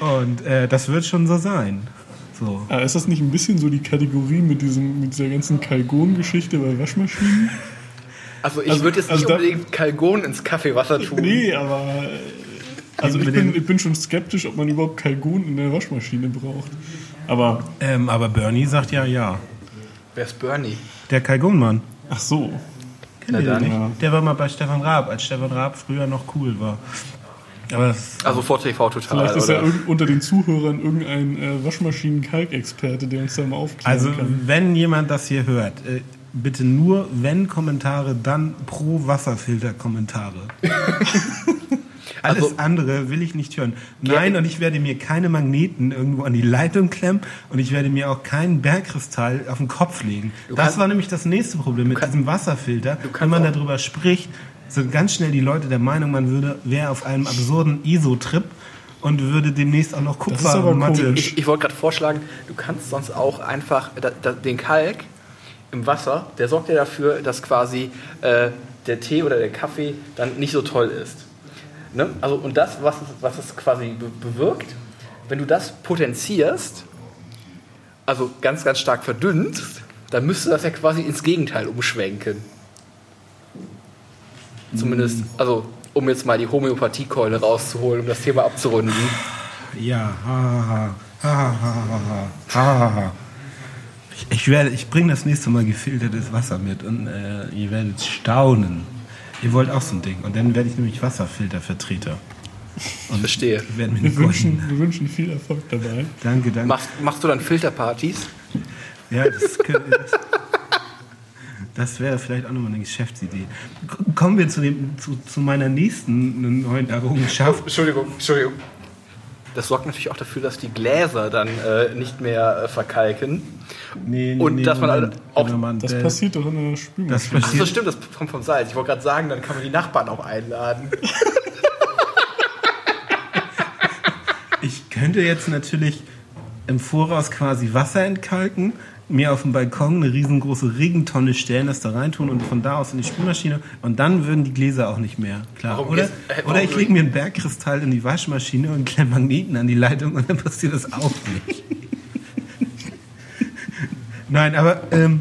Und äh, das wird schon so sein. So. Aber ist das nicht ein bisschen so die Kategorie mit, diesem, mit dieser ganzen Kalgon-Geschichte bei Waschmaschinen? Also ich Also- würde jetzt nicht also da- unbedingt Kalgon ins Kaffeewasser tun. Nee, aber. Also ich bin, ich bin schon skeptisch, ob man überhaupt Kalgon in der Waschmaschine braucht. Aber, Ähm, aber Bernie sagt ja, ja. Wer ist Bernie? Der Kalgonmann. ach so. Kennt ihr nicht? Ja. Der war mal bei Stefan Raab, als Stefan Raab früher noch cool war. Aber Also vor TV total. Vielleicht ist ja oder? irgend, unter den Zuhörern irgendein äh, Waschmaschinen-Kalkexperte, der uns da mal aufklären also kann. wenn jemand das hier hört, äh, bitte nur wenn Kommentare, dann pro Wasserfilter Kommentare. Alles Also- andere will ich nicht hören. Nein, und ich werde mir keine Magneten irgendwo an die Leitung klemmen und ich werde mir auch keinen Bergkristall auf den Kopf legen. das kannst- war nämlich das nächste Problem mit kann- diesem Wasserfilter. Wenn kannst man auch- darüber spricht, sind ganz schnell die Leute der Meinung, man würde wäre auf einem absurden ISO-Trip und würde demnächst auch noch ist aber Kupfermatte. komisch. Ich, ich wollte gerade vorschlagen, du kannst sonst auch einfach da, da, den Kalk im Wasser, der sorgt ja dafür, dass quasi äh, der Tee oder der Kaffee dann nicht so toll ist. Ne? Also, und das, was es, was es quasi be bewirkt, wenn du das potenzierst, also ganz, ganz stark verdünnst, dann müsste das ja quasi ins Gegenteil umschwenken. Zumindest, mm. also um jetzt mal die Homöopathiekeule rauszuholen, um das Thema abzurunden. Ja, ha, ha, ha, ha, Ich, ich, ich bringe das nächste Mal gefiltertes Wasser mit und äh, ihr werdet staunen. Ihr wollt auch so ein Ding. Und dann werde ich nämlich Wasserfiltervertreter. Und Verstehe. Werden mir Wir eine wünschen, wir wünschen viel Erfolg dabei. Danke, danke. Machst, machst du dann Filterpartys? Ja, das, könnte- das, das wäre vielleicht auch nochmal eine Geschäftsidee. Kommen wir zu, dem, zu, zu meiner nächsten neuen Errungenschaft. Entschuldigung, Entschuldigung. Das sorgt natürlich auch dafür, dass die Gläser dann äh, nicht mehr äh, verkalken. Nee, nee, Und nee, dass man Moment, auch- Moment, Das passiert doch in der das Spülmaschine. Ach so, passiert, stimmt, das kommt vom Salz. Ich wollte gerade sagen, dann kann man die Nachbarn auch einladen. Ich könnte jetzt natürlich im Voraus quasi Wasser entkalken, mir auf dem Balkon eine riesengroße Regentonne stellen, das da reintun und von da aus in die Spülmaschine und dann würden die Gläser auch nicht mehr. Klar. Warum Oder, gehst- äh, oder ich lege mir einen Bergkristall in die Waschmaschine und klemme Magneten an die Leitung und dann passiert das auch nicht. Nein, aber ähm,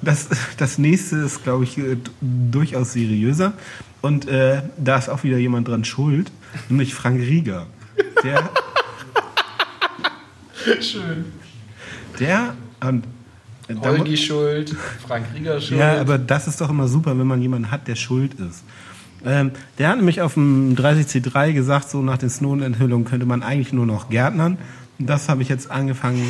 das, das nächste ist, glaube ich, äh, durchaus seriöser. Und äh, da ist auch wieder jemand dran schuld, nämlich Frank Rieger. Der, Schön. der und, äh, da mu- Holgi schuld, Frank Rieger schuld. Ja, aber das ist doch immer super, wenn man jemanden hat, der schuld ist. Ähm, der hat nämlich auf dem 30C3 gesagt, so nach den Snowden-Enthüllungen könnte man eigentlich nur noch Gärtnern. Und das habe ich jetzt angefangen.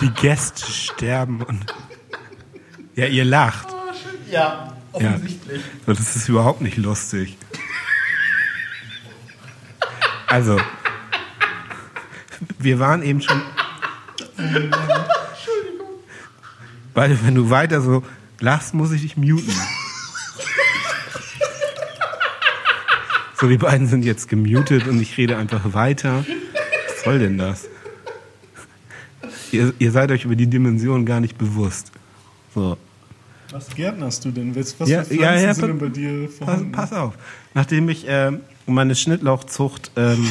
Die, Gäste sterben und. Ja, ihr lacht. ja, Ja. offensichtlich. So, das ist überhaupt nicht lustig. Also, wir waren eben schon. Weil, wenn du weiter so lachst, muss ich dich muten. So, die beiden sind jetzt gemutet und ich rede einfach weiter. Was soll denn das? Ihr, ihr seid euch über die Dimension gar nicht bewusst. So. Was gärtnerst du denn? Was, Ja, für ja, Pflanzen ja, sind pa- denn bei dir Pass, vorhanden? pass auf. Nachdem ich ähm, meine Schnittlauchzucht. Ähm,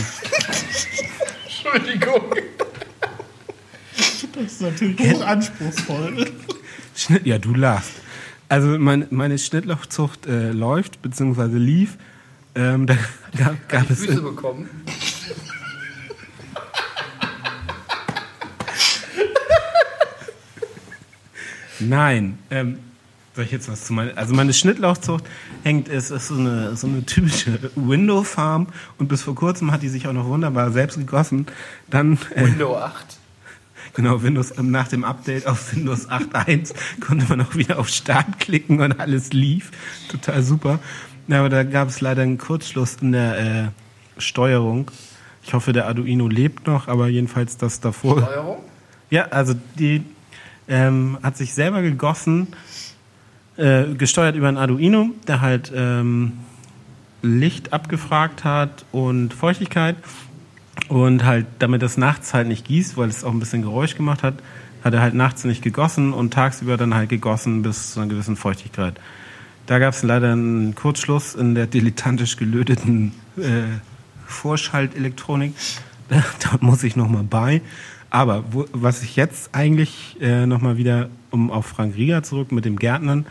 Entschuldigung. Das ist natürlich hochanspruchsvoll. Schnitt, ja, du lachst. Also meine, meine Schnittlauchzucht äh, läuft, beziehungsweise lief. Ähm, da gab, gab es. Füße bekommen. Nein. Ähm, soll ich jetzt was zu meiner. Also meine Schnittlauchzucht hängt, ist, ist so, eine, so eine typische Window-Farm und bis vor kurzem hat die sich auch noch wunderbar selbst gegossen. Dann. Äh, Window 8. Genau, Windows, ähm, nach dem Update auf Windows 8.1 konnte man auch wieder auf Start klicken und alles lief. Total super. Ja, aber da gab es leider einen Kurzschluss in der äh, Steuerung. Ich hoffe, der Arduino lebt noch, aber jedenfalls das davor. Steuerung? Ja, also die ähm, hat sich selber gegossen, äh, gesteuert über ein Arduino, der halt ähm, Licht abgefragt hat und Feuchtigkeit. Und halt, damit es nachts halt nicht gießt, weil es auch ein bisschen Geräusch gemacht hat, hat er halt nachts nicht gegossen und tagsüber dann halt gegossen bis zu einer gewissen Feuchtigkeit. Da gab es leider einen Kurzschluss in der dilettantisch gelöteten äh, Vorschaltelektronik. Da, da muss ich nochmal bei. Aber wo, was ich jetzt eigentlich äh, nochmal wieder, um auf Frank Rieger zurück mit dem Gärtnern,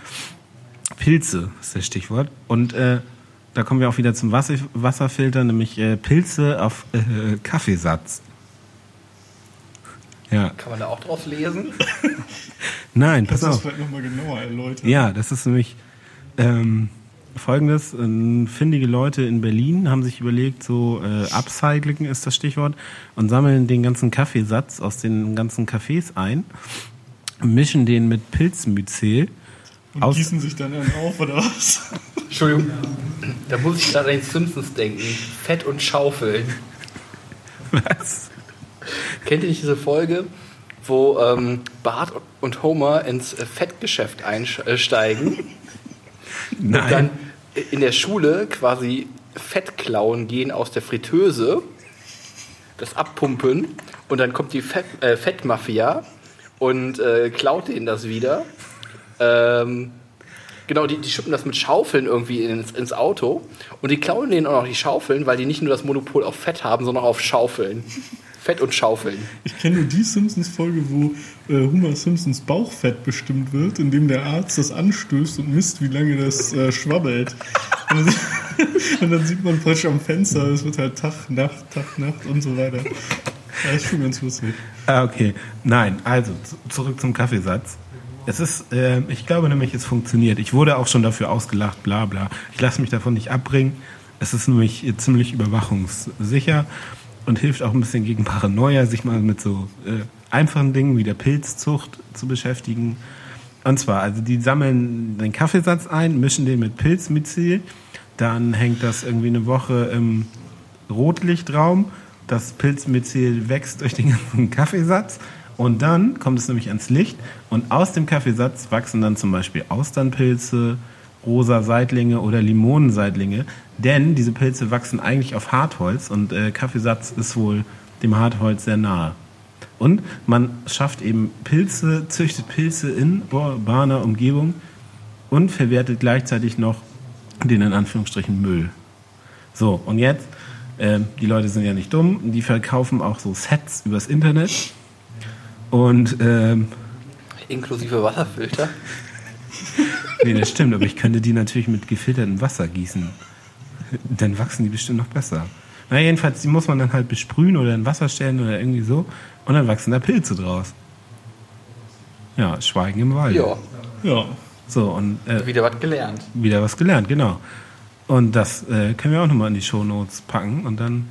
Pilze ist das Stichwort. Und äh, da kommen wir auch wieder zum Wasser, Wasserfilter, nämlich äh, Pilze auf äh, Kaffeesatz. Ja, Kann man da auch drauf lesen? nein, pass du das auf. vielleicht nochmal genauer erläutern? Ja, das ist nämlich ähm, folgendes. Ähm, findige Leute in Berlin haben sich überlegt, so äh, Upcycling ist das Stichwort, und sammeln den ganzen Kaffeesatz aus den ganzen Cafés ein, mischen den mit Pilzmyzel. Und Aus- gießen sich dann einen auf, oder was? Entschuldigung. Da muss ich gerade an die Simpsons denken. Fett und Schaufeln. Was? Kennt ihr nicht diese Folge, wo ähm, Bart und Homer ins Fettgeschäft einsteigen und dann Nein. in der Schule quasi Fett klauen gehen aus der Fritteuse, das abpumpen und dann kommt die Fett, äh, Fettmafia und äh, klaut denen das wieder. Ähm, Genau, die, die schippen das mit Schaufeln irgendwie ins, ins Auto und die klauen denen auch noch die Schaufeln, weil die nicht nur das Monopol auf Fett haben, sondern auch auf Schaufeln. Fett und Schaufeln. Ich kenne nur die Simpsons-Folge, wo äh, Homer Simpsons Bauchfett bestimmt wird, indem der Arzt das anstößt und misst, wie lange das äh, schwabbelt. Und dann, und dann sieht man praktisch am Fenster, es wird halt Tag, Nacht, Tag, Nacht und so weiter. Das schon ganz lustig. Ah, okay. Nein, also zurück zum Kaffeesatz. Es ist, äh, ich glaube nämlich, es funktioniert. Ich wurde auch schon dafür ausgelacht, bla bla. Ich lasse mich davon nicht abbringen. Es ist nämlich äh, ziemlich überwachungssicher und hilft auch ein bisschen gegen Paranoia, sich mal mit so äh, einfachen Dingen wie der Pilzzucht zu beschäftigen. Und zwar, also die sammeln den Kaffeesatz ein, mischen den mit Pilzmyzel, dann hängt das irgendwie eine Woche im Rotlichtraum. Das Pilzmyzel wächst durch den ganzen Kaffeesatz und dann kommt es nämlich ans Licht und aus dem Kaffeesatz wachsen dann zum Beispiel Austernpilze, rosa Seitlinge oder Limonenseitlinge, denn diese Pilze wachsen eigentlich auf Hartholz und äh, Kaffeesatz ist wohl dem Hartholz sehr nahe. Und man schafft eben Pilze, züchtet Pilze in urbaner Umgebung und verwertet gleichzeitig noch den in Anführungsstrichen Müll. So, und jetzt, äh, die Leute sind ja nicht dumm, die verkaufen auch so Sets übers Internet. Und, ähm, Inklusive Wasserfilter. nee, das stimmt, aber ich könnte die natürlich mit gefiltertem Wasser gießen. Dann wachsen die bestimmt noch besser. Na, jedenfalls, die muss man dann halt besprühen oder in Wasser stellen oder irgendwie so. Und dann wachsen da Pilze draus. Ja, Schweigen im Wald. Ja, Ja, So, und äh, wieder was gelernt. wieder was gelernt, genau. Und das äh, können wir auch nochmal in die Shownotes packen und dann.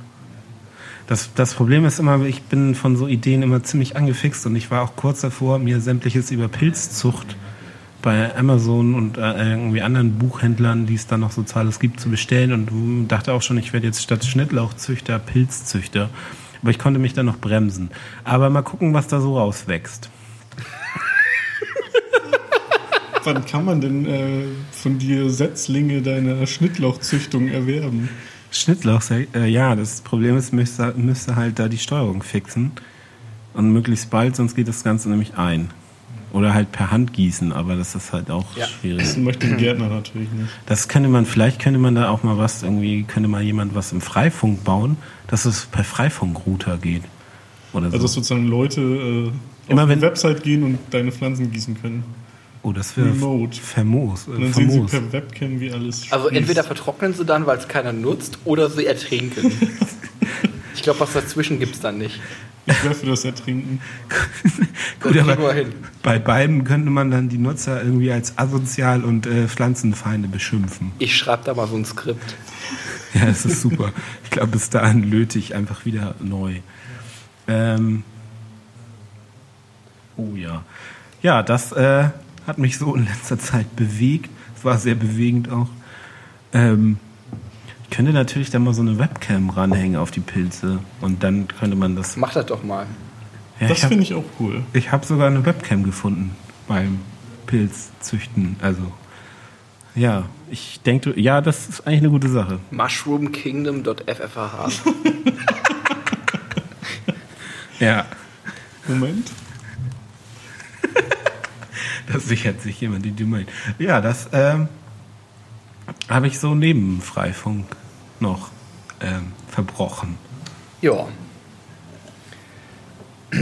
Das, das Problem ist immer, ich bin von so Ideen immer ziemlich angefixt und ich war auch kurz davor, mir sämtliches über Pilzzucht bei Amazon und äh, irgendwie anderen Buchhändlern, die es dann noch so zahllos gibt, zu bestellen und dachte auch schon, ich werde jetzt statt Schnittlauchzüchter Pilzzüchter. Aber ich konnte mich dann noch bremsen. Aber mal gucken, was da so rauswächst. Wann kann man denn äh, von dir Setzlinge deiner Schnittlauchzüchtung erwerben? Schnittlauch, äh, ja, das Problem ist, müsste, müsste halt da die Steuerung fixen. Und möglichst bald, sonst geht das Ganze nämlich ein. Oder halt per Hand gießen, aber das ist halt auch Ja. schwierig. Das möchte ein Gärtner natürlich nicht. Das könnte man, vielleicht könnte man da auch mal was, irgendwie, könnte mal jemand was im Freifunk bauen, dass es per Freifunkrouter geht. Oder so. Also dass sozusagen Leute äh, Immer auf wenn- die Website gehen und deine Pflanzen gießen können. Oh, das wäre Remote. famos. Äh, Und dann sehen sie famos. per Webcam, wie alles Also sprießt. entweder vertrocknen sie dann, weil es keiner nutzt, oder sie ertrinken. ich glaube, was dazwischen gibt es dann nicht. Ich wäre für das Ertrinken. Das Gut, aber- wir hin. Bei beiden könnte man dann die Nutzer irgendwie als asozial und äh, Pflanzenfeinde beschimpfen. Ich schreibe da mal so ein Skript. Ja, das ist super. Ich glaube, bis dahin löte ich einfach wieder neu. Ähm, oh ja. Ja, das äh, hat mich so in letzter Zeit bewegt. Es war sehr bewegend auch. Ähm, ich könnte natürlich da mal so eine Webcam ranhängen auf die Pilze und dann könnte man das. Mach das doch mal. Ja, das habe finde ich auch cool. ich hab sogar eine Webcam gefunden beim Pilzzüchten. Also ja, ich denke, ja, das ist eigentlich eine gute Sache. mushroomkingdom.ffh. Ja. Moment. Da sichert sich jemand die Domain. Ja, das ähm, habe ich so neben Freifunk noch ähm, verbrochen. Ja.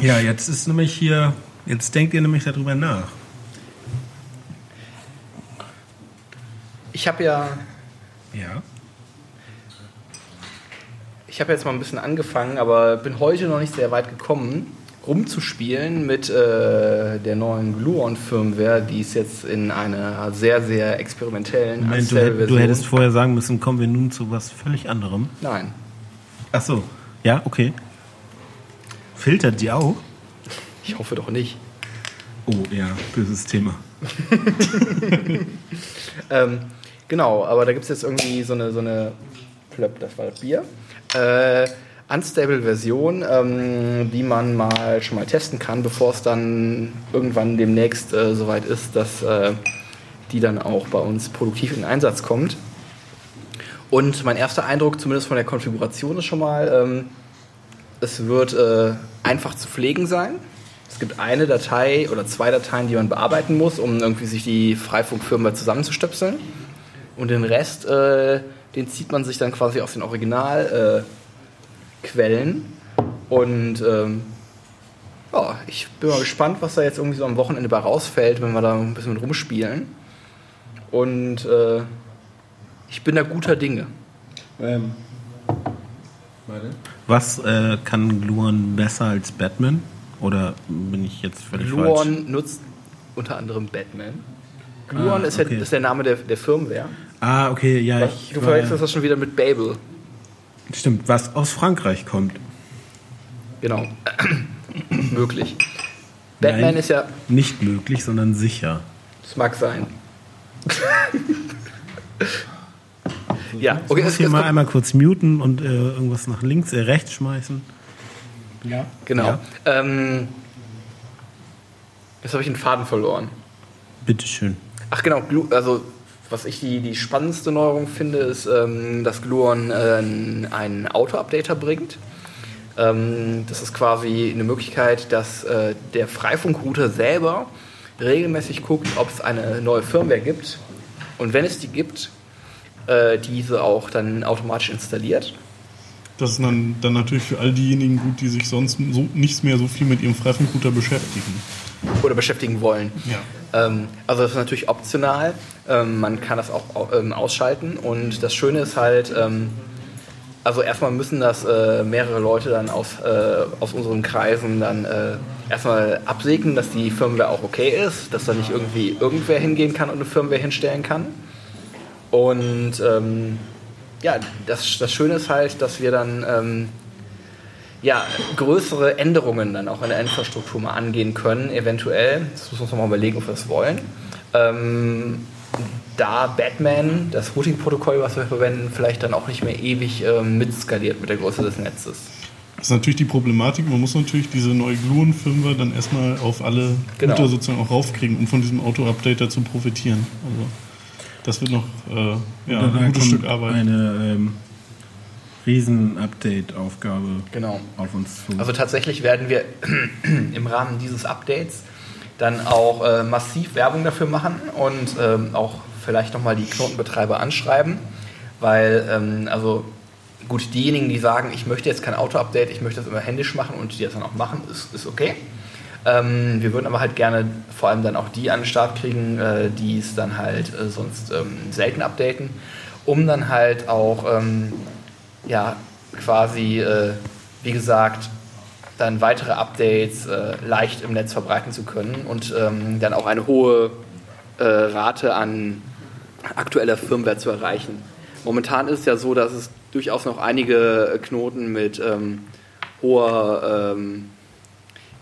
Ja, jetzt ist nämlich hier, jetzt denkt ihr nämlich darüber nach. Ich habe ja, Ja. ich habe jetzt mal ein bisschen angefangen, aber bin heute noch nicht sehr weit gekommen, rumzuspielen mit äh, der neuen Gluon-Firmware, die ist jetzt in einer sehr, sehr experimentellen Moment, du, hätt- du hättest vorher sagen müssen, kommen wir nun zu was völlig anderem. Nein. Ach so. Ja, okay. Filtert die auch? Ich hoffe doch nicht. Oh, ja, böses Thema. Ähm, genau, aber da gibt es jetzt irgendwie so eine, so eine Plöpp, das war das Bier. Äh, Unstable-Version, ähm, die man mal schon mal testen kann, bevor es dann irgendwann demnächst äh, soweit ist, dass äh, die dann auch bei uns produktiv in Einsatz kommt. Und mein erster Eindruck, zumindest von der Konfiguration, ist schon mal, ähm, es wird äh, einfach zu pflegen sein. Es gibt eine Datei oder zwei Dateien, die man bearbeiten muss, um irgendwie sich die Freifunkfirmware zusammenzustöpseln. Und den Rest, äh, den zieht man sich dann quasi aus den Originalquellen. Äh, Quellen. und ähm, ja, ich bin mal gespannt, was da jetzt irgendwie so am Wochenende bei rausfällt, wenn wir da ein bisschen mit rumspielen. Und äh, ich bin da guter Dinge. Ähm, warte. Was äh, kann Gluon besser als Batman? Oder bin ich jetzt völlig falsch? Gluon nutzt unter anderem Batman. Gluon Ah, ist, okay. ist der Name der, der Firmware. Ah, okay, ja, Was, ich du verwechselst das schon wieder mit Babel. Stimmt, was aus Frankreich kommt. Genau. Möglich. Batman Nein. ist ja. Nicht möglich, sondern sicher. Das mag sein. ja, okay, ich muss hier mal kommt, einmal kurz muten und äh, irgendwas nach links, äh, rechts schmeißen. Ja. genau. Ja. Ähm, jetzt habe ich den Faden verloren. Bitteschön. Ach genau, also was ich die, die spannendste Neuerung finde, ist, ähm, dass Gluon äh, einen Auto-Updater bringt. Ähm, das ist quasi eine Möglichkeit, dass äh, der Freifunkrouter selber regelmäßig guckt, ob es eine neue Firmware gibt. Und wenn es die gibt, äh, diese auch dann automatisch installiert. Das ist dann, dann natürlich für all diejenigen gut, die sich sonst so, nicht mehr so viel mit ihrem Freifunkrouter beschäftigen. oder beschäftigen wollen. Ja. Ähm, also das ist natürlich optional. Ähm, man kann das auch au- ähm, ausschalten. Und das Schöne ist halt, ähm, also erstmal müssen das äh, mehrere Leute dann aus, äh, aus unseren Kreisen dann äh, erstmal absegnen, dass die Firmware auch okay ist, dass da nicht irgendwie irgendwer hingehen kann und eine Firmware hinstellen kann. Und ähm, ja, das, das Schöne ist halt, dass wir dann ähm, ja, größere Änderungen dann auch in der Infrastruktur mal angehen können, eventuell. Das müssen wir uns nochmal überlegen, ob wir das wollen. Ähm, da Batman, das Routing-Protokoll, was wir verwenden, vielleicht dann auch nicht mehr ewig ähm, mitskaliert mit der Größe des Netzes. Das ist natürlich die Problematik, man muss natürlich diese neue Gluon-Firmware dann erstmal auf alle Genau. Router sozusagen auch raufkriegen, um von diesem Auto-Updater zu profitieren. Also das wird noch äh, ja, ein gutes Stück Arbeit. Eine ähm, Riesen-Update-Aufgabe Genau. auf uns zu. Also tatsächlich werden wir im Rahmen dieses Updates dann auch äh, massiv Werbung dafür machen und ähm, auch vielleicht nochmal die Knotenbetreiber anschreiben, weil ähm, also gut, diejenigen, die sagen, ich möchte jetzt kein Auto-Update, ich möchte das immer händisch machen und die das dann auch machen, ist, ist okay. Ähm, wir würden aber halt gerne vor allem dann auch die an den Start kriegen, äh, die es dann halt äh, sonst ähm, selten updaten, um dann halt auch ähm, ja, quasi, äh, wie gesagt, dann weitere Updates äh, leicht im Netz verbreiten zu können und ähm, dann auch eine hohe äh, Rate an aktueller Firmware zu erreichen. Momentan ist es ja so, dass es durchaus noch einige Knoten mit ähm, hoher ähm,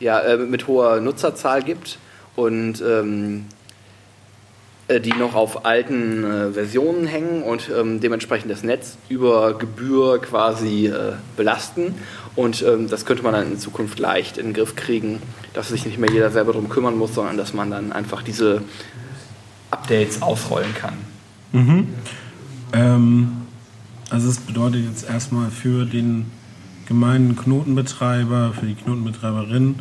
ja, äh, mit hoher Nutzerzahl gibt und ähm, äh, die noch auf alten äh, Versionen hängen und ähm, dementsprechend das Netz über Gebühr quasi äh, belasten. Und ähm, das könnte man dann in Zukunft leicht in den Griff kriegen, dass sich nicht mehr jeder selber darum kümmern muss, sondern dass man dann einfach diese Updates ausrollen kann. Ähm, also es bedeutet jetzt erstmal für den gemeinen Knotenbetreiber, für die Knotenbetreiberin,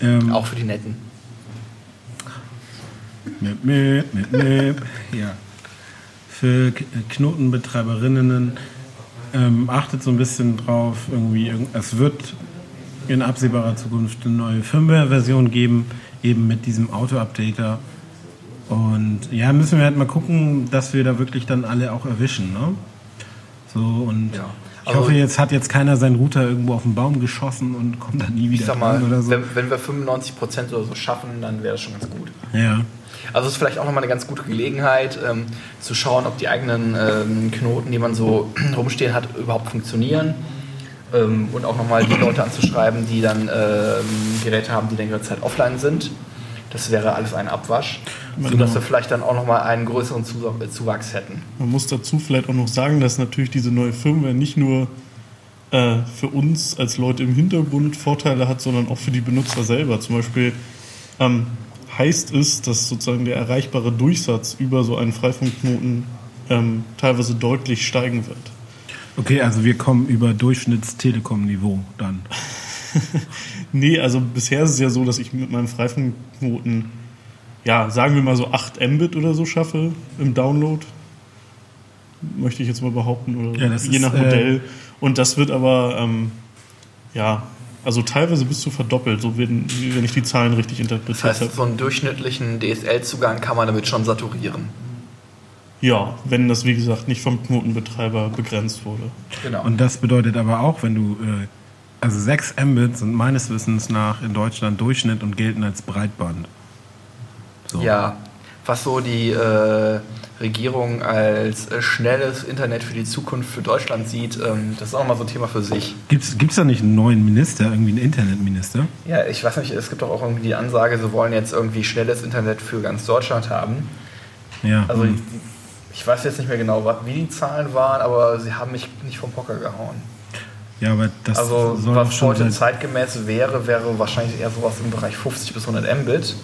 ähm, Auch für die Netten. Mip, mip, mip, mip. Ja. Für K- Knotenbetreiberinnen ähm, achtet so ein bisschen drauf, irgendwie, irgend- es wird in absehbarer Zukunft eine neue Firmware-Version geben, eben mit diesem Auto-Updater. Und ja, müssen wir halt mal gucken, dass wir da wirklich dann alle auch erwischen, ne? So, und Ja. ich Also- hoffe, jetzt hat jetzt keiner seinen Router irgendwo auf den Baum geschossen und kommt dann nie Ich wieder sag mal, oder so. wenn, wenn wir 95% oder so schaffen, dann wäre das schon ganz gut. Ja. Also es ist vielleicht auch nochmal eine ganz gute Gelegenheit, ähm, zu schauen, ob die eigenen ähm, Knoten, die man so rumstehen hat, überhaupt funktionieren. Ähm, und auch nochmal die Leute anzuschreiben, die dann ähm, Geräte haben, die längere Zeit offline sind. Das wäre alles ein Abwasch, sodass wir vielleicht dann auch nochmal einen größeren äh, Zuwachs hätten. Man muss dazu vielleicht auch noch sagen, dass natürlich diese neue Firmware nicht nur äh, für uns als Leute im Hintergrund Vorteile hat, sondern auch für die Benutzer selber. Zum Beispiel ähm, heißt es, dass sozusagen der erreichbare Durchsatz über so einen Freifunkknoten ähm, teilweise deutlich steigen wird. Okay, also wir kommen über Durchschnitts-Telekom-Niveau dann. Nee, also bisher ist es ja so, dass ich mit meinem Freifunkknoten, ja, sagen wir mal so 8 Mbit oder so schaffe im Download. Möchte ich jetzt mal behaupten, oder Ja, das je ist, nach äh, Modell. Und das wird aber, ähm, ja, also teilweise bis zu verdoppelt, so werden, wenn ich die Zahlen richtig Das interpretiert heißt, habe. so einen durchschnittlichen DSL-Zugang kann man damit schon saturieren. Ja, wenn das, wie gesagt, nicht vom Knotenbetreiber begrenzt wurde. Genau. Und das bedeutet aber auch, wenn du, äh, also 6 Mbit sind meines Wissens nach in Deutschland Durchschnitt und gelten als Breitband. So. Ja, was so die äh, Regierung als äh, schnelles Internet für die Zukunft für Deutschland sieht, ähm, das ist auch mal so ein Thema für sich. Gibt es da nicht einen neuen Minister, irgendwie einen Internetminister? Ja, ich weiß nicht, es gibt doch auch irgendwie die Ansage, sie wollen jetzt irgendwie schnelles Internet für ganz Deutschland haben. Ja. Also hm. ich, weiß jetzt nicht mehr genau, wie die Zahlen waren, aber sie haben mich nicht vom Hocker gehauen. ja, aber das Also was heute zeitgemäß wäre, wäre wahrscheinlich eher sowas im Bereich 50 bis 100 Mbit.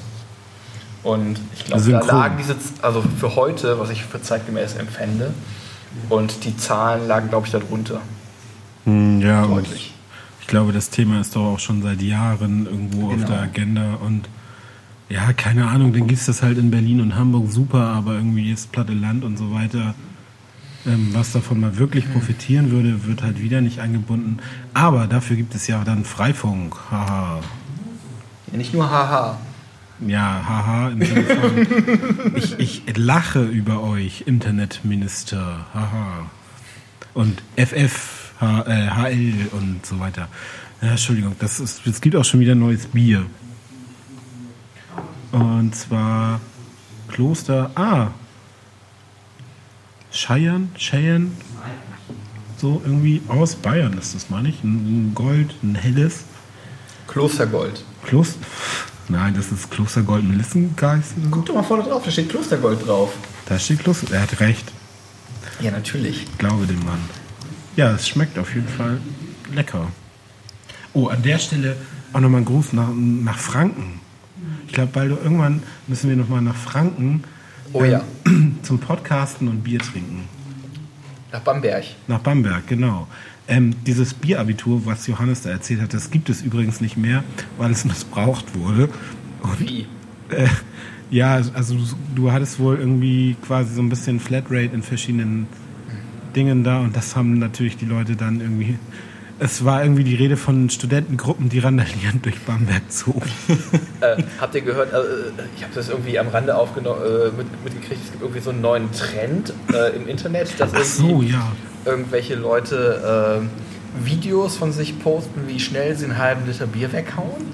Und ich glaube, da lagen diese, also für heute, was ich für zeitgemäß empfände, und die Zahlen lagen, glaube ich, darunter. Hm, ja, und Deutlich. ich glaube, das Thema ist doch auch schon seit Jahren irgendwo auf Genau. der Agenda und ja, keine Ahnung, dann gibt es das halt in Berlin und Hamburg super, aber irgendwie ist platte Land und so weiter. Ähm, was davon mal wirklich profitieren würde, wird halt wieder nicht eingebunden. Aber dafür gibt es ja dann Freifunk. Haha. Ja, nicht nur haha. Ja, haha, im Sinne von, ich, ich lache über euch, Internetminister, haha. Und FF, H, äh, HL und so weiter. Ja, Entschuldigung, das ist, es gibt auch schon wieder neues Bier. Und zwar Kloster, ah, Scheiern, Cheyenne, so irgendwie aus Bayern ist das, meine ich. Ein ein Gold, ein helles. Klostergold. Kloster. Nein, das ist Klostergold Melissengeist. oder. Guck doch mal vorne drauf, da steht Klostergold drauf. Da steht Kloster. Er hat recht. Ja, natürlich. Ich glaube dem Mann. Ja, es schmeckt auf jeden Fall lecker. Oh, an der Stelle auch nochmal ein Gruß nach, nach Franken. Ich glaube, bald irgendwann müssen wir nochmal nach Franken Oh ja, zum Podcasten und Bier trinken. Nach Bamberg. Nach Bamberg, genau. Ähm, dieses Bierabitur, was Johannes da erzählt hat, das gibt es übrigens nicht mehr, weil es missbraucht wurde. Und Wie? Äh, ja, also du, du hattest wohl irgendwie quasi so ein bisschen Flatrate in verschiedenen Dingen da und das haben natürlich die Leute dann irgendwie. Es war irgendwie die Rede von Studentengruppen, die randalierend durch Bamberg zogen. Äh, habt ihr gehört, äh, ich habe das irgendwie am Rande aufgenommen, äh, mit, mitgekriegt, es gibt irgendwie so einen neuen Trend äh, im Internet, dass Ach so, irgendwie ja. irgendwelche Leute äh, Videos von sich posten, wie schnell sie einen halben Liter Bier weghauen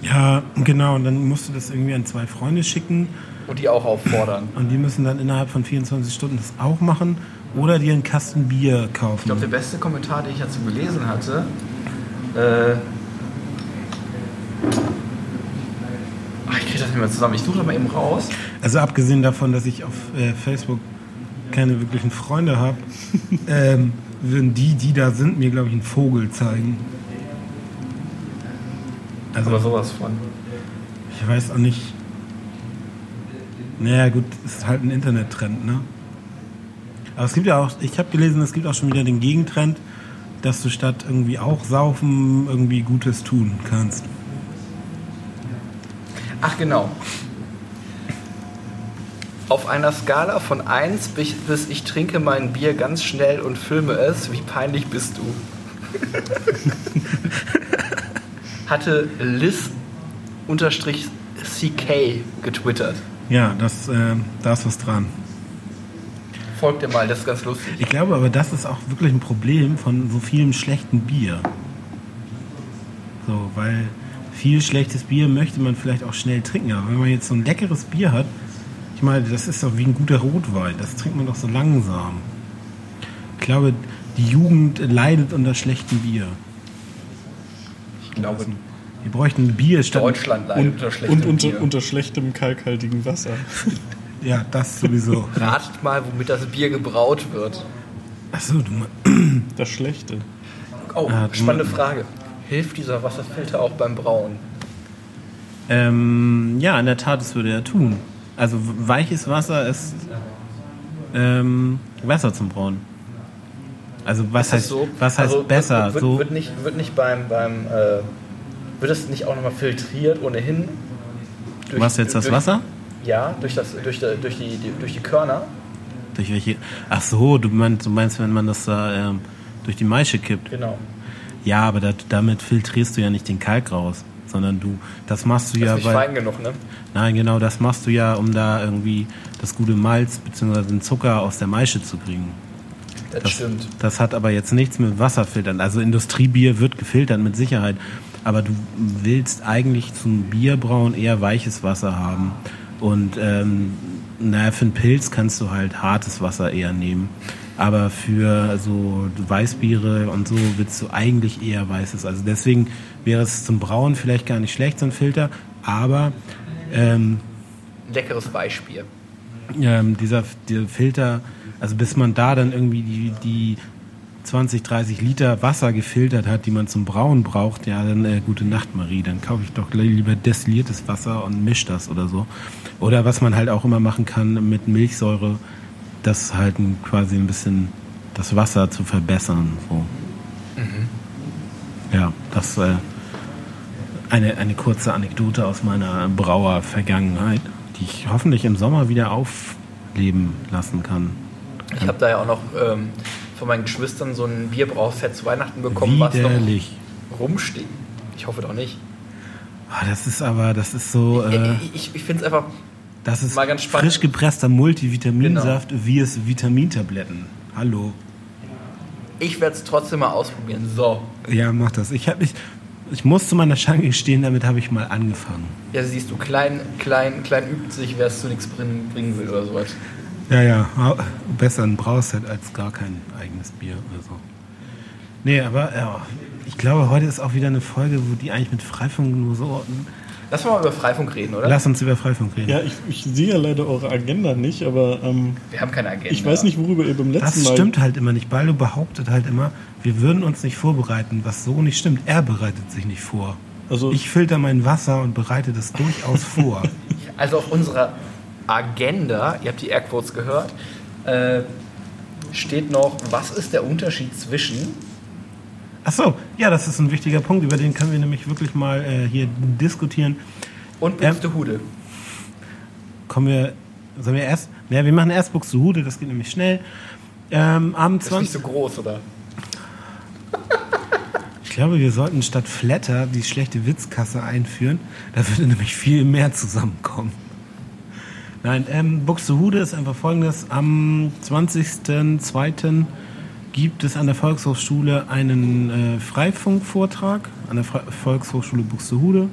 Ja, genau. Und dann musst du das irgendwie an zwei Freunde schicken und die auch auffordern. und die müssen dann innerhalb von 24 Stunden das auch machen oder dir einen Kasten Bier kaufen. Ich glaube, der beste Kommentar, den ich dazu gelesen hatte, äh, ach, ich kriege das nicht mehr zusammen. Ich suche das mal eben raus. Also abgesehen davon, dass ich auf äh, Facebook keine wirklichen Freunde habe, ähm, würden die, die da sind, mir, glaube ich, einen Vogel zeigen. Also Aber sowas von. ich weiß auch nicht. Naja gut, ist halt ein Internettrend, ne? Aber es gibt ja auch, ich habe gelesen, es gibt auch schon wieder den Gegentrend, dass du statt irgendwie auch saufen irgendwie Gutes tun kannst. Ach genau. Auf einer Skala von 1 bis ich trinke mein Bier ganz schnell und filme es, wie peinlich bist du? Hatte Liz unterstrich CK getwittert. Ja, das, äh, da ist was dran. Folgt ihr mal, das ist ganz lustig. Ich glaube aber, das ist auch wirklich ein Problem von so vielem schlechten Bier. So, weil viel schlechtes Bier möchte man vielleicht auch schnell trinken. Aber wenn man jetzt so ein leckeres Bier hat, ich meine, das ist doch wie ein guter Rotwein. Das trinkt man doch so langsam. Ich glaube, die Jugend leidet unter schlechtem Bier. Ich glaube, Wir bräuchten ein Bier statt. Deutschland leidet Und, unter schlechtem und unter, Bier. unter schlechtem kalkhaltigen Wasser. Ja, das sowieso. Ratet mal, womit das Bier gebraut wird. Achso, du. Das Schlechte. Oh, Ah, spannende du- Frage. Hilft dieser Wasserfilter auch beim Brauen? Ähm, ja, in der Tat, das würde er tun. Also weiches Wasser ist ähm, Wasser zum Brauen. Also was heißt, so? was heißt Also besser? Wird, wird, so, wird, nicht, wird nicht beim, beim äh, wird es nicht auch nochmal filtriert ohnehin? Durch- was jetzt das durch, Wasser? Ja, durch, das, durch, die, durch, die, durch die Körner. Durch welche? Ach so, du meinst, du meinst wenn man das da ähm, durch die Maische kippt. Genau. Ja, aber dat, damit filtrierst du ja nicht den Kalk raus, sondern du, das machst du Das ja, ist nicht weil, fein genug, ne? nein, genau, das machst du ja, um da irgendwie das gute Malz bzw. den Zucker aus der Maische zu kriegen. Das, Das, stimmt. das hat aber jetzt nichts mit Wasserfiltern. Also Industriebier wird gefiltert mit Sicherheit. Aber du willst eigentlich zum Bierbrauen eher weiches Wasser haben. Und ähm, naja, für einen Pilz kannst du halt hartes Wasser eher nehmen. Aber für so Weißbiere und so willst du eigentlich eher weißes. Also deswegen wäre es zum Brauen vielleicht gar nicht schlecht, so ein Filter. Aber ähm, leckeres Weißbier. ähm, dieser, dieser Filter, also bis man da dann irgendwie die, die 20, 30 Liter Wasser gefiltert hat, die man zum Brauen braucht, ja, dann äh, gute Nacht, Marie. Dann kaufe ich doch lieber destilliertes Wasser und misch das oder so. Oder was man halt auch immer machen kann mit Milchsäure, das halt quasi ein bisschen das Wasser zu verbessern. So. Ja, das äh, eine, eine kurze Anekdote aus meiner Brauer-Vergangenheit, die ich hoffentlich im Sommer wieder aufleben lassen kann. Ich habe da ja auch noch ähm, von meinen Geschwistern so ein Bierbrauset zu Weihnachten bekommen, was Widerlich. noch rumsteht. Ich hoffe doch nicht. Ah, das ist aber, das ist so, äh, ich ich, ich finde es einfach, das ist mal ganz spannend. frisch gepresster Multivitaminsaft wie es Vitamintabletten. Hallo. ich werde es trotzdem mal ausprobieren. So. Ja, mach das. Ich, hab, ich, ich muss zu meiner Schande stehen, damit habe ich mal angefangen. Ja, siehst du, klein, klein, klein übt sich, wer es zu nichts bringen will oder sowas. Ja, ja, besser ein Brauset als gar kein eigenes Bier oder so. Nee, aber ja, ich glaube, heute ist auch wieder eine Folge, wo die eigentlich mit Freifunk nur so. Lass mal über Freifunk reden, oder? Lass uns über Freifunk reden. Ja, ich, ich sehe ja leider eure Agenda nicht, aber ähm, Wir haben keine Agenda. ich weiß nicht, worüber ihr beim letzten Das Mal. stimmt halt immer nicht. Baldo behauptet halt immer, wir würden uns nicht vorbereiten, was so nicht stimmt. Er bereitet sich nicht vor. Also Ich filter mein Wasser und bereite das durchaus vor. Also auf unserer Agenda, ihr habt die Airquotes gehört, äh, steht noch, was ist der Unterschied zwischen Ach so, ja, das ist ein wichtiger Punkt, über den können wir nämlich wirklich mal äh, hier diskutieren. und Ähm, Buxtehude? Kommen wir, sollen wir erst, ja, wir machen erst Buxtehude, das geht nämlich schnell. Ähm, am Das ist nicht 20. so groß, oder? Ich glaube, wir sollten statt Flatter die schlechte Witzkasse einführen. Da würde nämlich viel mehr zusammenkommen. Nein, ähm, Buxtehude ist einfach folgendes. Am 20.02. gibt es an der Volkshochschule einen äh, Freifunkvortrag an der Fre Volkshochschule Buxtehude.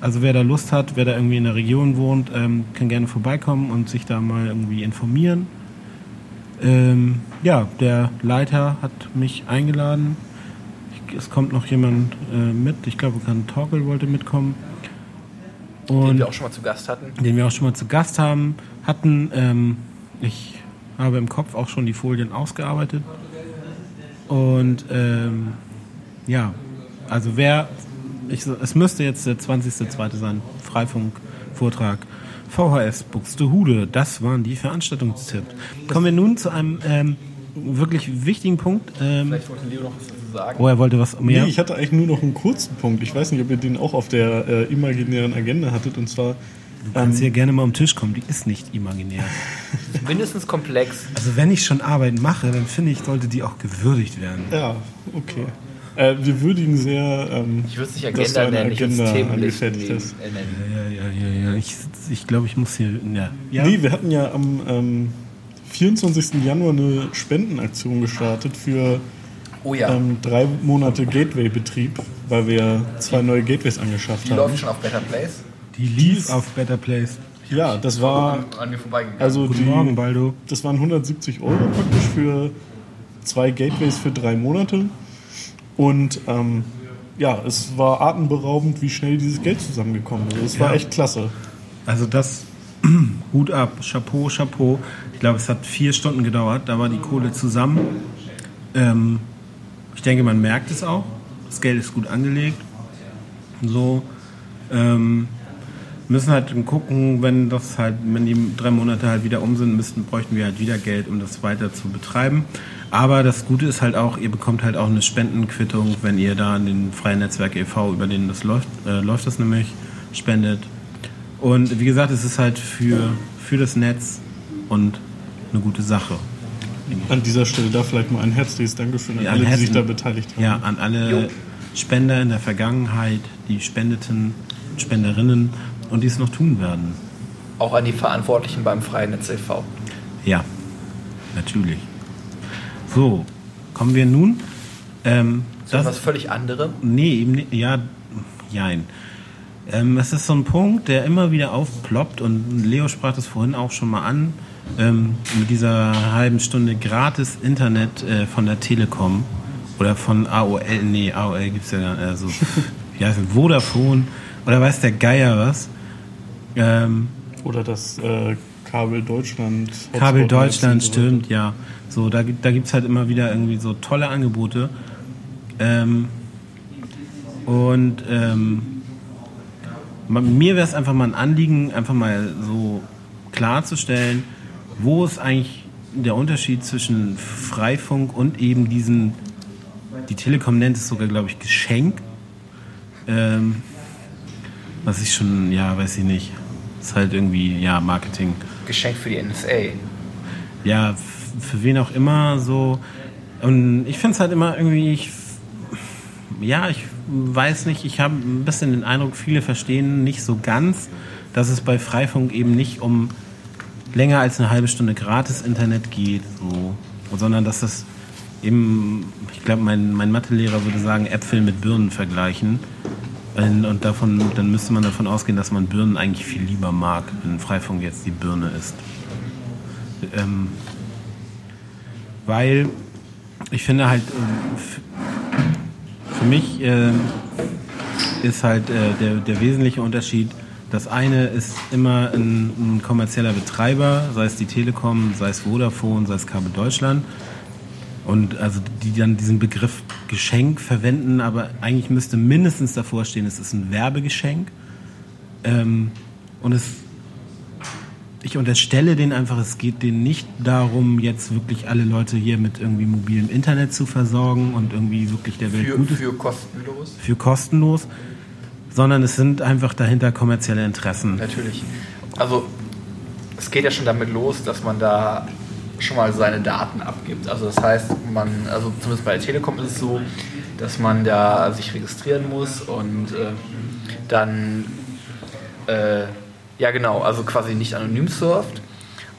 Also wer da Lust hat, wer da irgendwie in der Region wohnt, ähm, kann gerne vorbeikommen und sich da mal irgendwie informieren. Ähm, ja, der Leiter hat mich eingeladen. Ich, es kommt noch jemand äh, mit. Ich glaube, kann Torkel wollte mitkommen. Den Und wir auch schon mal zu Gast hatten. den wir auch schon mal zu Gast haben, hatten. Ähm, ich habe im Kopf auch schon die Folien ausgearbeitet. Und ähm, ja, also wer, ich, es müsste jetzt der 20.02. sein, Freifunk-Vortrag. VHS Buxtehude, das waren die Veranstaltungstipps. Kommen wir nun zu einem ähm, wirklich wichtigen Punkt. Ähm, Vielleicht wollte Leo noch was dazu sagen. oh, er wollte was mehr. Nee, ich hatte eigentlich nur noch einen kurzen Punkt. Ich weiß nicht, ob ihr den auch auf der äh, imaginären Agenda hattet. Und zwar, Du kannst hier gerne mal am Tisch kommen, die ist nicht imaginär. Mindestens komplex. Also wenn ich schon Arbeit mache, dann finde ich, sollte die auch gewürdigt werden. ja, okay. Äh, wir würdigen sehr, ähm, Ich würde es nicht Agenda nennen, ich würde es Agenda nehmen. äh, nennen. Ja, ja, ja, ja. Ich, ich glaube, ich muss hier. Ja. ja. Nee, wir hatten ja am ähm, 24. Januar eine Spendenaktion gestartet für Oh ja, ähm, drei Monate Gateway-Betrieb, weil wir zwei neue Gateways angeschafft die haben. läuft schon auf Better Place. Die lief auf Better Place. Ja, das war an mir vorbeigegangen. also Guten die, Morgen, Baldo. das waren 170 Euro praktisch für zwei Gateways für drei Monate. Und ähm, ja, es war atemberaubend, wie schnell dieses Geld zusammengekommen ist. Es war Ja. echt klasse. Also das Hut ab, Chapeau, Chapeau. Ich glaube, es hat vier Stunden gedauert, da war die Kohle zusammen. Ähm, ich denke, man merkt es auch. Das Geld ist gut angelegt. So. Ähm, müssen halt gucken, wenn das halt, wenn die drei Monate halt wieder um sind, müssten, bräuchten wir halt wieder Geld, um das weiter zu betreiben. Aber das Gute ist halt auch, ihr bekommt halt auch eine Spendenquittung, wenn ihr da an den Freien Netzwerk e.V., über den das läuft, äh, läuft das nämlich, spendet. Und wie gesagt, es ist halt für, für das Netz und eine gute Sache. An dieser Stelle da vielleicht mal ein herzliches Dankeschön an Ja, alle, die ein sich da Herzen- beteiligt haben. Ja, an alle Jo. Spender in der Vergangenheit, die spendeten, Spenderinnen und die es noch tun werden. Auch an die Verantwortlichen beim Freien Netz e.V. Ja, natürlich. So, kommen wir nun. Ähm, So was völlig anderem. Nee, eben nicht. Ja, jein. Ähm, es ist so ein Punkt, der immer wieder aufploppt und Leo sprach das vorhin auch schon mal an, ähm, mit dieser halben Stunde gratis Internet äh, von der Telekom oder von AOL, nee, AOL gibt es ja gar nicht, also, wie heißt es, Vodafone oder weiß der Geier was. Ähm, Oder das äh, Kabel Deutschland. Kabel Hotspot-Netz Deutschland, stimmt, ja. So, da, gibt- da gibt es halt immer wieder irgendwie so tolle Angebote. Ähm, und ähm, mir wäre es einfach mal ein Anliegen, einfach mal so klarzustellen, wo ist eigentlich der Unterschied zwischen Freifunk und eben diesen, die Telekom nennt es sogar, glaube ich, Geschenk. Ähm, was ich schon, ja, weiß ich nicht. Ist halt irgendwie, ja, Marketing Geschenk für die NSA. ja, für wen auch immer so. Und ich finde es halt immer irgendwie, ich, ja, ich weiß nicht, ich habe ein bisschen den Eindruck, viele verstehen nicht so ganz, dass es bei Freifunk eben nicht um länger als eine halbe Stunde gratis Internet geht, so, sondern dass das eben, ich glaube, mein, mein Mathelehrer würde sagen, Äpfel mit Birnen vergleichen. Und davon, dann müsste man davon ausgehen, dass man Birnen eigentlich viel lieber mag, wenn Freifunk jetzt die Birne ist. Ähm, weil ich finde halt, f- für mich ähm, ist halt äh, der, der wesentliche Unterschied, das eine ist immer ein, ein kommerzieller Betreiber, sei es die Telekom, sei es Vodafone, sei es Kabel Deutschland. Und also die dann diesen Begriff Geschenk verwenden, aber eigentlich müsste mindestens davor stehen, es ist ein Werbegeschenk. Ähm, und es ich unterstelle denen einfach, es geht denen nicht darum, jetzt wirklich alle Leute hier mit irgendwie mobilem Internet zu versorgen und irgendwie wirklich der Welt Für, Gutes für kostenlos. für kostenlos, sondern es sind einfach dahinter kommerzielle Interessen. Natürlich. Also es geht ja schon damit los, dass man da schon mal seine Daten abgibt. Also das heißt, man, also zumindest bei der Telekom ist es so, dass man da sich registrieren muss und äh, dann äh, ja genau, also quasi nicht anonym surft.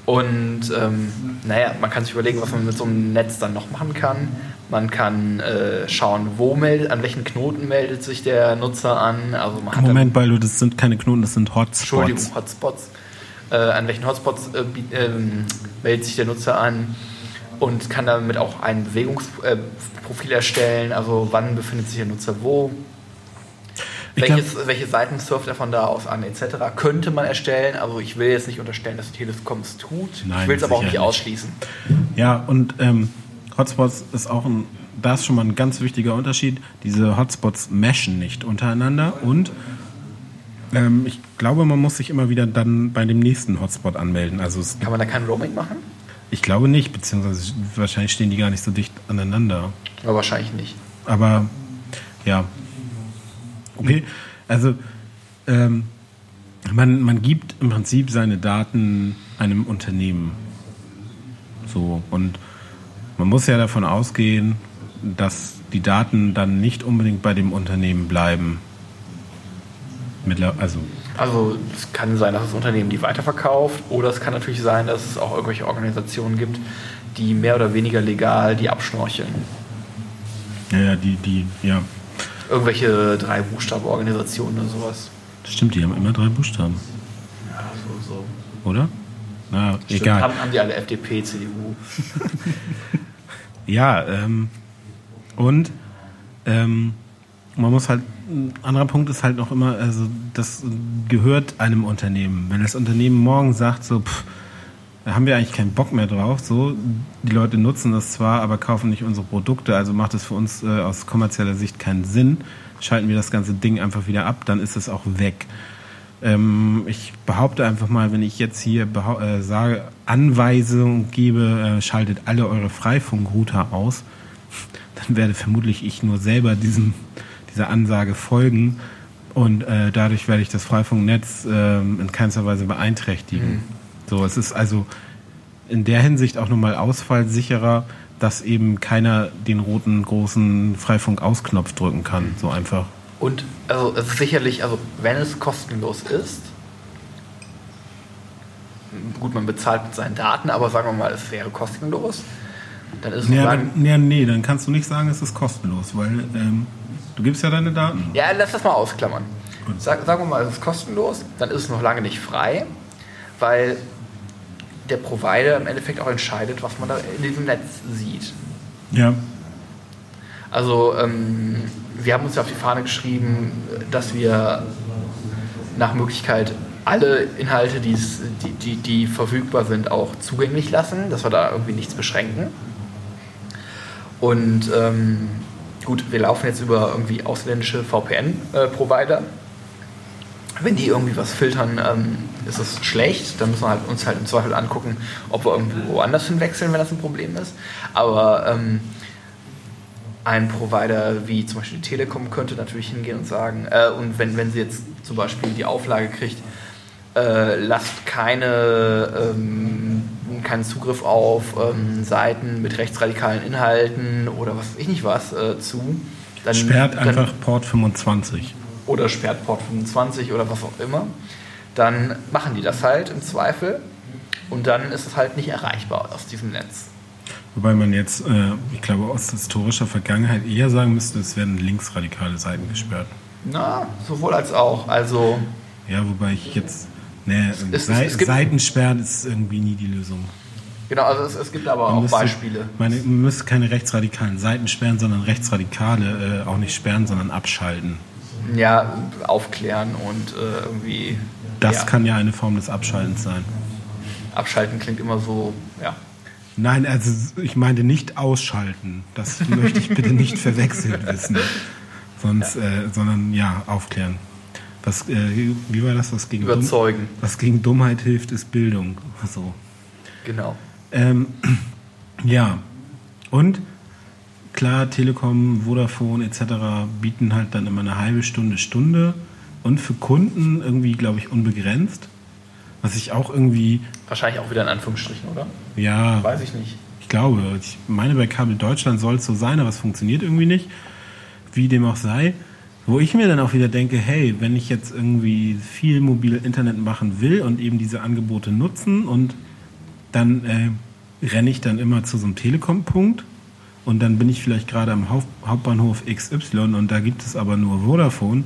Und ähm, naja, man kann sich überlegen, was man mit so einem Netz dann noch machen kann. Man kann äh, schauen, wo meldet, an welchen Knoten meldet sich der Nutzer an. Also man Moment, Baldo, das sind keine Knoten, das sind Entschuldigung, Hotspots. Hotspots. Äh, an welchen Hotspots äh, ähm, meldet sich der Nutzer an und kann damit auch ein Bewegungsprofil äh, erstellen, also wann befindet sich der Nutzer wo, Welches, welche Seiten surft er von da aus an, etc. Könnte man erstellen, also ich will jetzt nicht unterstellen, dass die Telekom es tut, Nein, ich will es aber auch nicht nicht. ausschließen. Ja, und ähm, Hotspots ist auch ein, da ist schon mal ein ganz wichtiger Unterschied. Diese Hotspots meshen nicht untereinander und ähm, ich glaube, man muss sich immer wieder dann bei dem nächsten Hotspot anmelden. Also Kann man da kein Roaming machen? ich glaube nicht, beziehungsweise wahrscheinlich stehen die gar nicht so dicht aneinander. Aber wahrscheinlich nicht. Aber ja. Okay. Also ähm, man, man gibt im Prinzip seine Daten einem Unternehmen. So. Und man muss ja davon ausgehen, dass die Daten dann nicht unbedingt bei dem Unternehmen bleiben. Mittler, also Also es kann sein, dass das Unternehmen die weiterverkauft oder es kann natürlich sein, dass es auch irgendwelche Organisationen gibt, die mehr oder weniger legal die abschnorcheln. ja, ja, die, die, ja. Irgendwelche drei Buchstabenorganisationen oder sowas. Stimmt, die haben immer drei Buchstaben, Ja, so, so. oder? Na, Stimmt, egal. Haben, haben die alle FDP, CDU. Ja, ähm, und ähm, man muss halt, ein anderer Punkt ist halt noch immer, also das gehört einem Unternehmen. Wenn das Unternehmen morgen sagt, so, pff, da haben wir eigentlich keinen Bock mehr drauf, so, die Leute nutzen das zwar, aber kaufen nicht unsere Produkte, also macht es für uns äh, aus kommerzieller Sicht keinen Sinn, schalten wir das ganze Ding einfach wieder ab, dann ist es auch weg. Ähm, ich behaupte einfach mal, wenn ich jetzt hier äh, sage, Anweisung gebe, äh, schaltet alle eure Freifunkrouter aus, dann werde vermutlich ich nur selber diesem, dieser Ansage folgen und äh, dadurch werde ich das Freifunknetz ähm, in keinster Weise beeinträchtigen. So, es ist also in der Hinsicht auch nochmal ausfallsicherer, dass eben keiner den roten großen Freifunk-Ausknopf drücken kann. So einfach. Und also es ist sicherlich, also wenn es kostenlos ist, gut, man bezahlt mit seinen Daten, aber sagen wir mal, es wäre kostenlos, dann ist es Nee, lang, nee, nee, dann kannst du nicht sagen, es ist kostenlos, weil ähm, du gibst ja deine Daten. Ja, lass das mal ausklammern. Sag, sagen wir mal, es ist kostenlos, dann ist es noch lange nicht frei, weil der Provider im Endeffekt auch entscheidet, was man da in diesem Netz sieht. Ja. Also ähm, wir haben uns ja auf die Fahne geschrieben, dass wir nach Möglichkeit alle Inhalte, die, die, die verfügbar sind, auch zugänglich lassen, dass wir da irgendwie nichts beschränken. Und ähm, gut, wir laufen jetzt über irgendwie ausländische VPN-Provider. Wenn die irgendwie was filtern, ähm, ist es schlecht. Dann müssen wir halt uns halt im Zweifel angucken, ob wir irgendwo woanders hinwechseln, wenn das ein Problem ist. Aber ähm, ein Provider wie zum Beispiel die Telekom könnte natürlich hingehen und sagen, äh, und wenn, wenn sie jetzt zum Beispiel die Auflage kriegt, äh, lasst keine, ähm, keinen Zugriff auf ähm, Seiten mit rechtsradikalen Inhalten oder was weiß ich nicht was äh, zu. Dann, Sperrt dann, einfach Port 25. oder sperrt Port 25 oder was auch immer, dann machen die das halt im Zweifel und dann ist es halt nicht erreichbar aus diesem Netz. Wobei man jetzt, äh, ich glaube, aus historischer Vergangenheit eher sagen müsste, es werden linksradikale Seiten gesperrt. Na, sowohl als auch. Also, Ja, wobei ich jetzt. Ne, es- Sei es gibt- Seiten sperren ist irgendwie nie die Lösung. genau, also es, es gibt aber Man auch müsste- Beispiele. Meine, man müsste keine rechtsradikalen Seiten sperren, sondern Rechtsradikale äh, auch nicht sperren, sondern abschalten. Ja, aufklären und äh, irgendwie. Das ja, kann ja eine Form des Abschaltens sein. Abschalten klingt immer so, ja. Nein, also ich meinte nicht ausschalten. Das möchte ich bitte nicht verwechselt wissen. Sonst, Äh, sondern ja, aufklären. Was, äh, wie war das? Was gegen, Dumm, Überzeugen, was gegen Dummheit hilft, ist Bildung. So. genau. Ähm, ja, und klar, Telekom, Vodafone etc. bieten halt dann immer eine halbe Stunde, Stunde und für Kunden irgendwie, glaube ich, unbegrenzt. Was ich auch irgendwie, Wahrscheinlich auch wieder in Anführungsstrichen, oder? ja, Weiß ich nicht. ich glaube, ich meine, bei Kabel Deutschland soll es so sein, aber es funktioniert irgendwie nicht. Wie dem auch sei. Wo ich mir dann auch wieder denke, hey, wenn ich jetzt irgendwie viel mobil Internet machen will und eben diese Angebote nutzen und dann äh, renne ich dann immer zu so einem Telekom-Punkt und dann bin ich vielleicht gerade am Haupt Hauptbahnhof XY und da gibt es aber nur Vodafone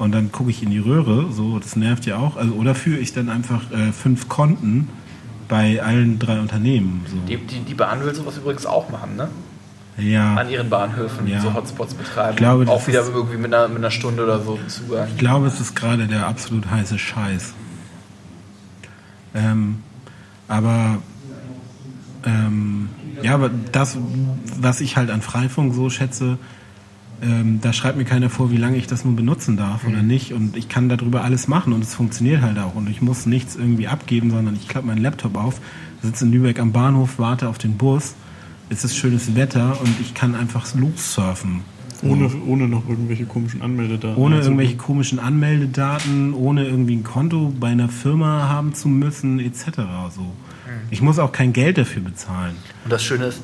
und dann gucke ich in die Röhre, so, das nervt ja auch. Also, oder führe ich dann einfach äh, fünf Konten bei allen drei Unternehmen. So. Die, die, die Bahn will sowas übrigens auch machen, ne? Ja. An ihren Bahnhöfen Ja. so Hotspots betreiben. Ich glaube, auch wieder ist- irgendwie mit einer, mit einer Stunde oder so Zugang. Ich glaube, es ist gerade der absolut heiße Scheiß. Ähm, aber ähm, ja, aber das, was ich halt an Freifunk so schätze, ähm, da schreibt mir keiner vor, wie lange ich das nun benutzen darf oder nicht. Und ich kann darüber alles machen und es funktioniert halt auch. Und ich muss nichts irgendwie abgeben, sondern ich klappe meinen Laptop auf, sitze in Lübeck am Bahnhof, warte auf den Bus. Es ist schönes Wetter und ich kann einfach lossurfen. Ohne, ohne noch irgendwelche komischen Anmeldedaten. Ohne Also, irgendwelche komischen Anmeldedaten, ohne irgendwie ein Konto bei einer Firma haben zu müssen, etc. So. Ich muss auch kein Geld dafür bezahlen. Und das Schöne ist,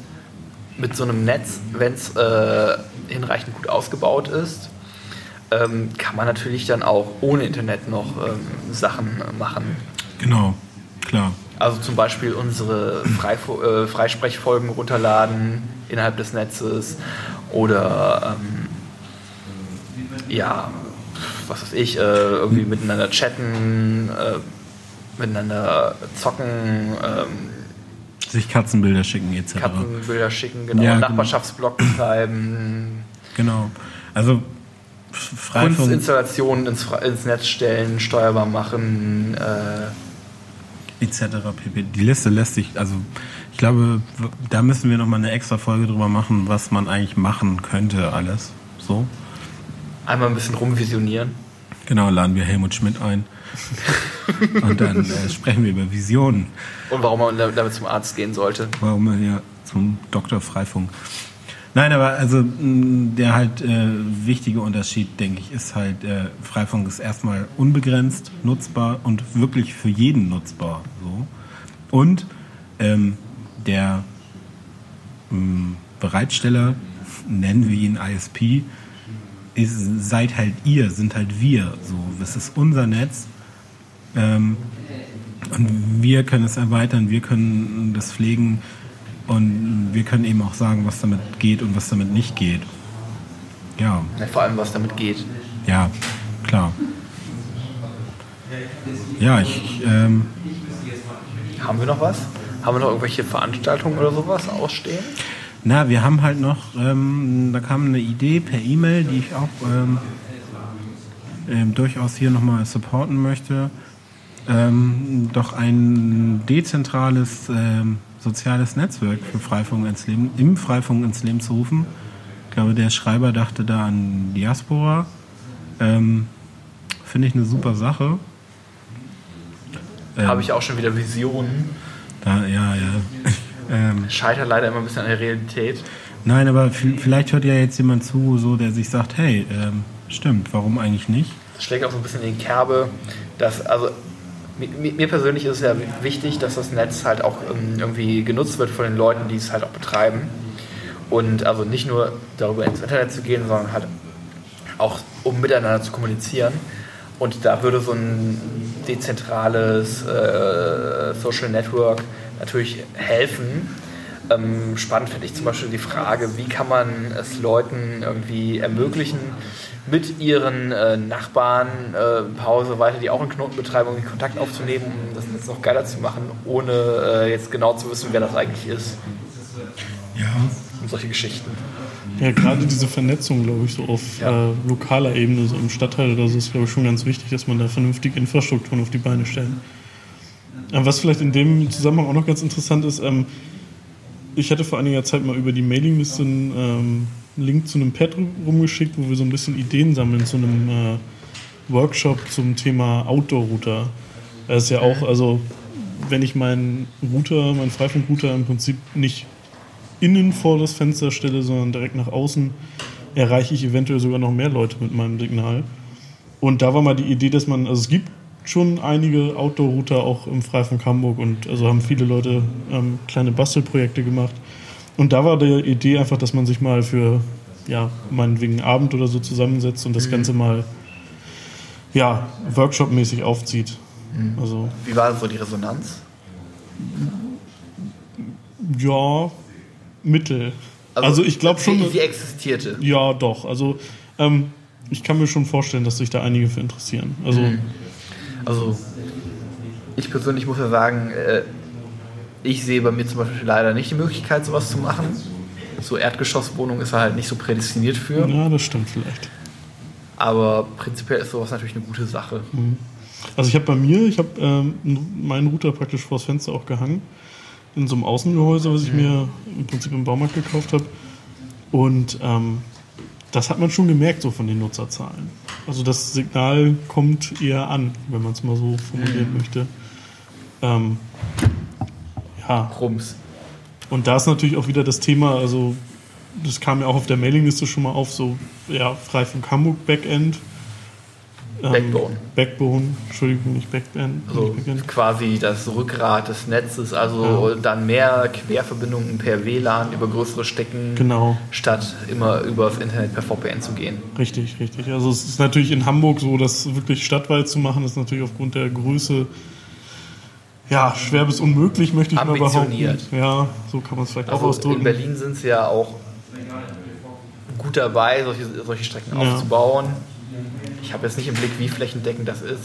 mit so einem Netz, wenn es äh, hinreichend gut ausgebaut ist, ähm, kann man natürlich dann auch ohne Internet noch ähm, Sachen machen. Genau, klar. Also zum Beispiel unsere Freifo äh, Freisprechfolgen runterladen innerhalb des Netzes oder ähm, ja, was weiß ich, äh, irgendwie miteinander chatten, äh, miteinander zocken, ähm, Sich Katzenbilder schicken, etc. Katzenbilder schicken, genau, Ja, genau. Nachbarschaftsblog betreiben, Genau. Also Freifunk, Kunstinstallationen ins, ins Netz stellen, steuerbar machen, äh, etc. pp. Die Liste lässt sich, also ich glaube, da müssen wir nochmal eine extra Folge drüber machen, was man eigentlich machen könnte alles. So. einmal ein bisschen rumvisionieren. Genau, laden wir Helmut Schmidt ein. Und dann äh, sprechen wir über Visionen. Und warum man damit zum Arzt gehen sollte. Warum man ja zum Dr. Freifunk. Nein, aber also der halt äh, wichtige Unterschied, denke ich, ist halt, äh, Freifunk ist erstmal unbegrenzt nutzbar und wirklich für jeden nutzbar. So. Und ähm, der mh, Bereitsteller, nennen wir ihn ISP, ist, seid halt ihr, sind halt wir. So, das ist unser Netz. Ähm, und wir können es erweitern, wir können das pflegen und wir können eben auch sagen, was damit geht und was damit nicht geht. Ja, Ja, vor allem, was damit geht. ja, klar. Ja, ich, ähm, Haben wir noch was? Haben wir noch irgendwelche Veranstaltungen oder sowas ausstehen? na, wir haben halt noch, ähm, da kam eine Idee per E-Mail, die ich auch ähm, ähm, durchaus hier nochmal supporten möchte. Ähm, doch ein dezentrales ähm, soziales Netzwerk für Freifunk ins Leben, im Freifunk ins Leben zu rufen. Ich glaube, der Schreiber dachte da an Diaspora. Ähm, Finde ich eine super Sache. Ähm, Habe ich auch schon wieder Visionen. Da, ja, ja. ähm, Scheitert leider immer ein bisschen an der Realität. Nein, aber vi- vielleicht hört ja jetzt jemand zu, so der sich sagt, hey, ähm, stimmt, warum eigentlich nicht? Das schlägt auch so ein bisschen in die Kerbe, dass, also mir persönlich ist es ja wichtig, dass das Netz halt auch ähm, irgendwie genutzt wird von den Leuten, die es halt auch betreiben. Und also nicht nur darüber ins Internet zu gehen, sondern halt auch um miteinander zu kommunizieren. Und da würde so ein dezentrales äh, Social Network natürlich helfen. Ähm, spannend finde ich zum Beispiel die Frage, wie kann man es Leuten irgendwie ermöglichen, mit ihren äh, Nachbarn äh, Pause weiter, die auch einen Knoten betreiben, irgendwie Kontakt aufzunehmen, um das Netz noch geiler zu machen, ohne äh, jetzt genau zu wissen, wer das eigentlich ist. Ja. Und solche Geschichten. Ja, gerade diese Vernetzung, glaube ich, so auf Ja. äh, lokaler Ebene, so im Stadtteil oder so, ist, glaube ich, schon ganz wichtig, dass man da vernünftige Infrastrukturen auf die Beine stellt. Äh, was vielleicht in dem Zusammenhang auch noch ganz interessant ist, ähm, ich hatte vor einiger Zeit mal über die Mailingliste einen Link zu einem Pad rumgeschickt, wo wir so ein bisschen Ideen sammeln zu einem äh, Workshop zum Thema Outdoor-Router. Das ist ja auch, also wenn ich meinen Router, meinen Freifunkrouter im Prinzip nicht innen vor das Fenster stelle, sondern direkt nach außen, erreiche ich eventuell sogar noch mehr Leute mit meinem Signal. Und da war mal die Idee, dass man, also es gibt schon einige Outdoor-Router auch im Freifunk Hamburg und also haben viele Leute ähm, kleine Bastelprojekte gemacht. Und da war die Idee einfach, dass man sich mal für, ja, meinetwegen Abend oder so zusammensetzt und das Ganze mal, ja, Workshop-mäßig aufzieht. Also, Wie war so die Resonanz? ja, Mittel. Also, ich glaube schon. Sie, sie existierte. Ja, doch. Also ähm, ich kann mir schon vorstellen, dass sich da einige für interessieren. Also Also, ich persönlich muss ja sagen, äh, ich sehe bei mir zum Beispiel leider nicht die Möglichkeit, sowas zu machen. So Erdgeschosswohnung ist er halt nicht so prädestiniert für. ja, das stimmt vielleicht. Aber prinzipiell ist sowas natürlich eine gute Sache. Also ich habe bei mir, ich habe ähm, meinen Router praktisch vors Fenster auch gehangen in so einem Außengehäuse, was ich mir im Prinzip im Baumarkt gekauft habe. Und ähm, das hat man schon gemerkt so von den Nutzerzahlen. Also das Signal kommt eher an, wenn man es mal so formulieren möchte. Ähm, ja, Rums. Und da ist natürlich auch wieder das Thema, also das kam ja auch auf der Mailingliste schon mal auf, so ja, Freifunk Hamburg Backend. Ähm, Backbone. Backbone, Entschuldigung, nicht Backend. Also nicht Backend. quasi das Rückgrat des Netzes, also dann mehr Querverbindungen per WLAN über größere Stecken, Genau, statt immer übers Internet per VPN zu gehen. richtig, richtig. Also es ist natürlich in Hamburg so, das wirklich stadtweit zu machen, ist natürlich aufgrund der Größe ja, schwer bis unmöglich, möchte ich mal behaupten. Ja, so kann man es vielleicht auch Also ausdrücken. in Berlin sind sie ja auch gut dabei, solche, solche Strecken Ja. aufzubauen. Ich habe jetzt nicht im Blick, wie flächendeckend das ist.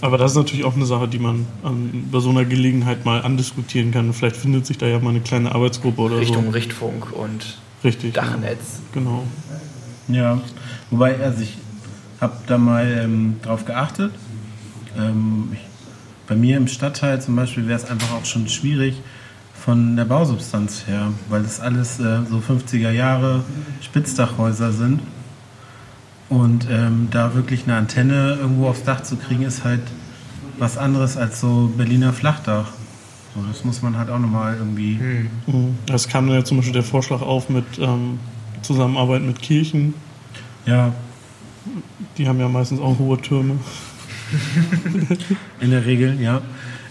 Aber das ist natürlich auch eine Sache, die man ähm, bei so einer Gelegenheit mal andiskutieren kann. Vielleicht findet sich da ja mal eine kleine Arbeitsgruppe oder Richtung so. Richtfunk und Richtig. ja. Dachnetz. Genau. Ja, wobei, also ich habe da mal ähm, drauf geachtet. Ähm, ich, bei mir im Stadtteil zum Beispiel wäre es einfach auch schon schwierig von der Bausubstanz her, weil das alles äh, so 50er Jahre Spitzdachhäuser sind. Und ähm, da wirklich eine Antenne irgendwo aufs Dach zu kriegen, ist halt was anderes als so Berliner Flachdach. So, das muss man halt auch nochmal irgendwie. Mhm. Es kam dann ja zum Beispiel der Vorschlag auf mit ähm, Zusammenarbeit mit Kirchen. Ja, Die haben ja meistens auch hohe Türme. In der Regel, ja.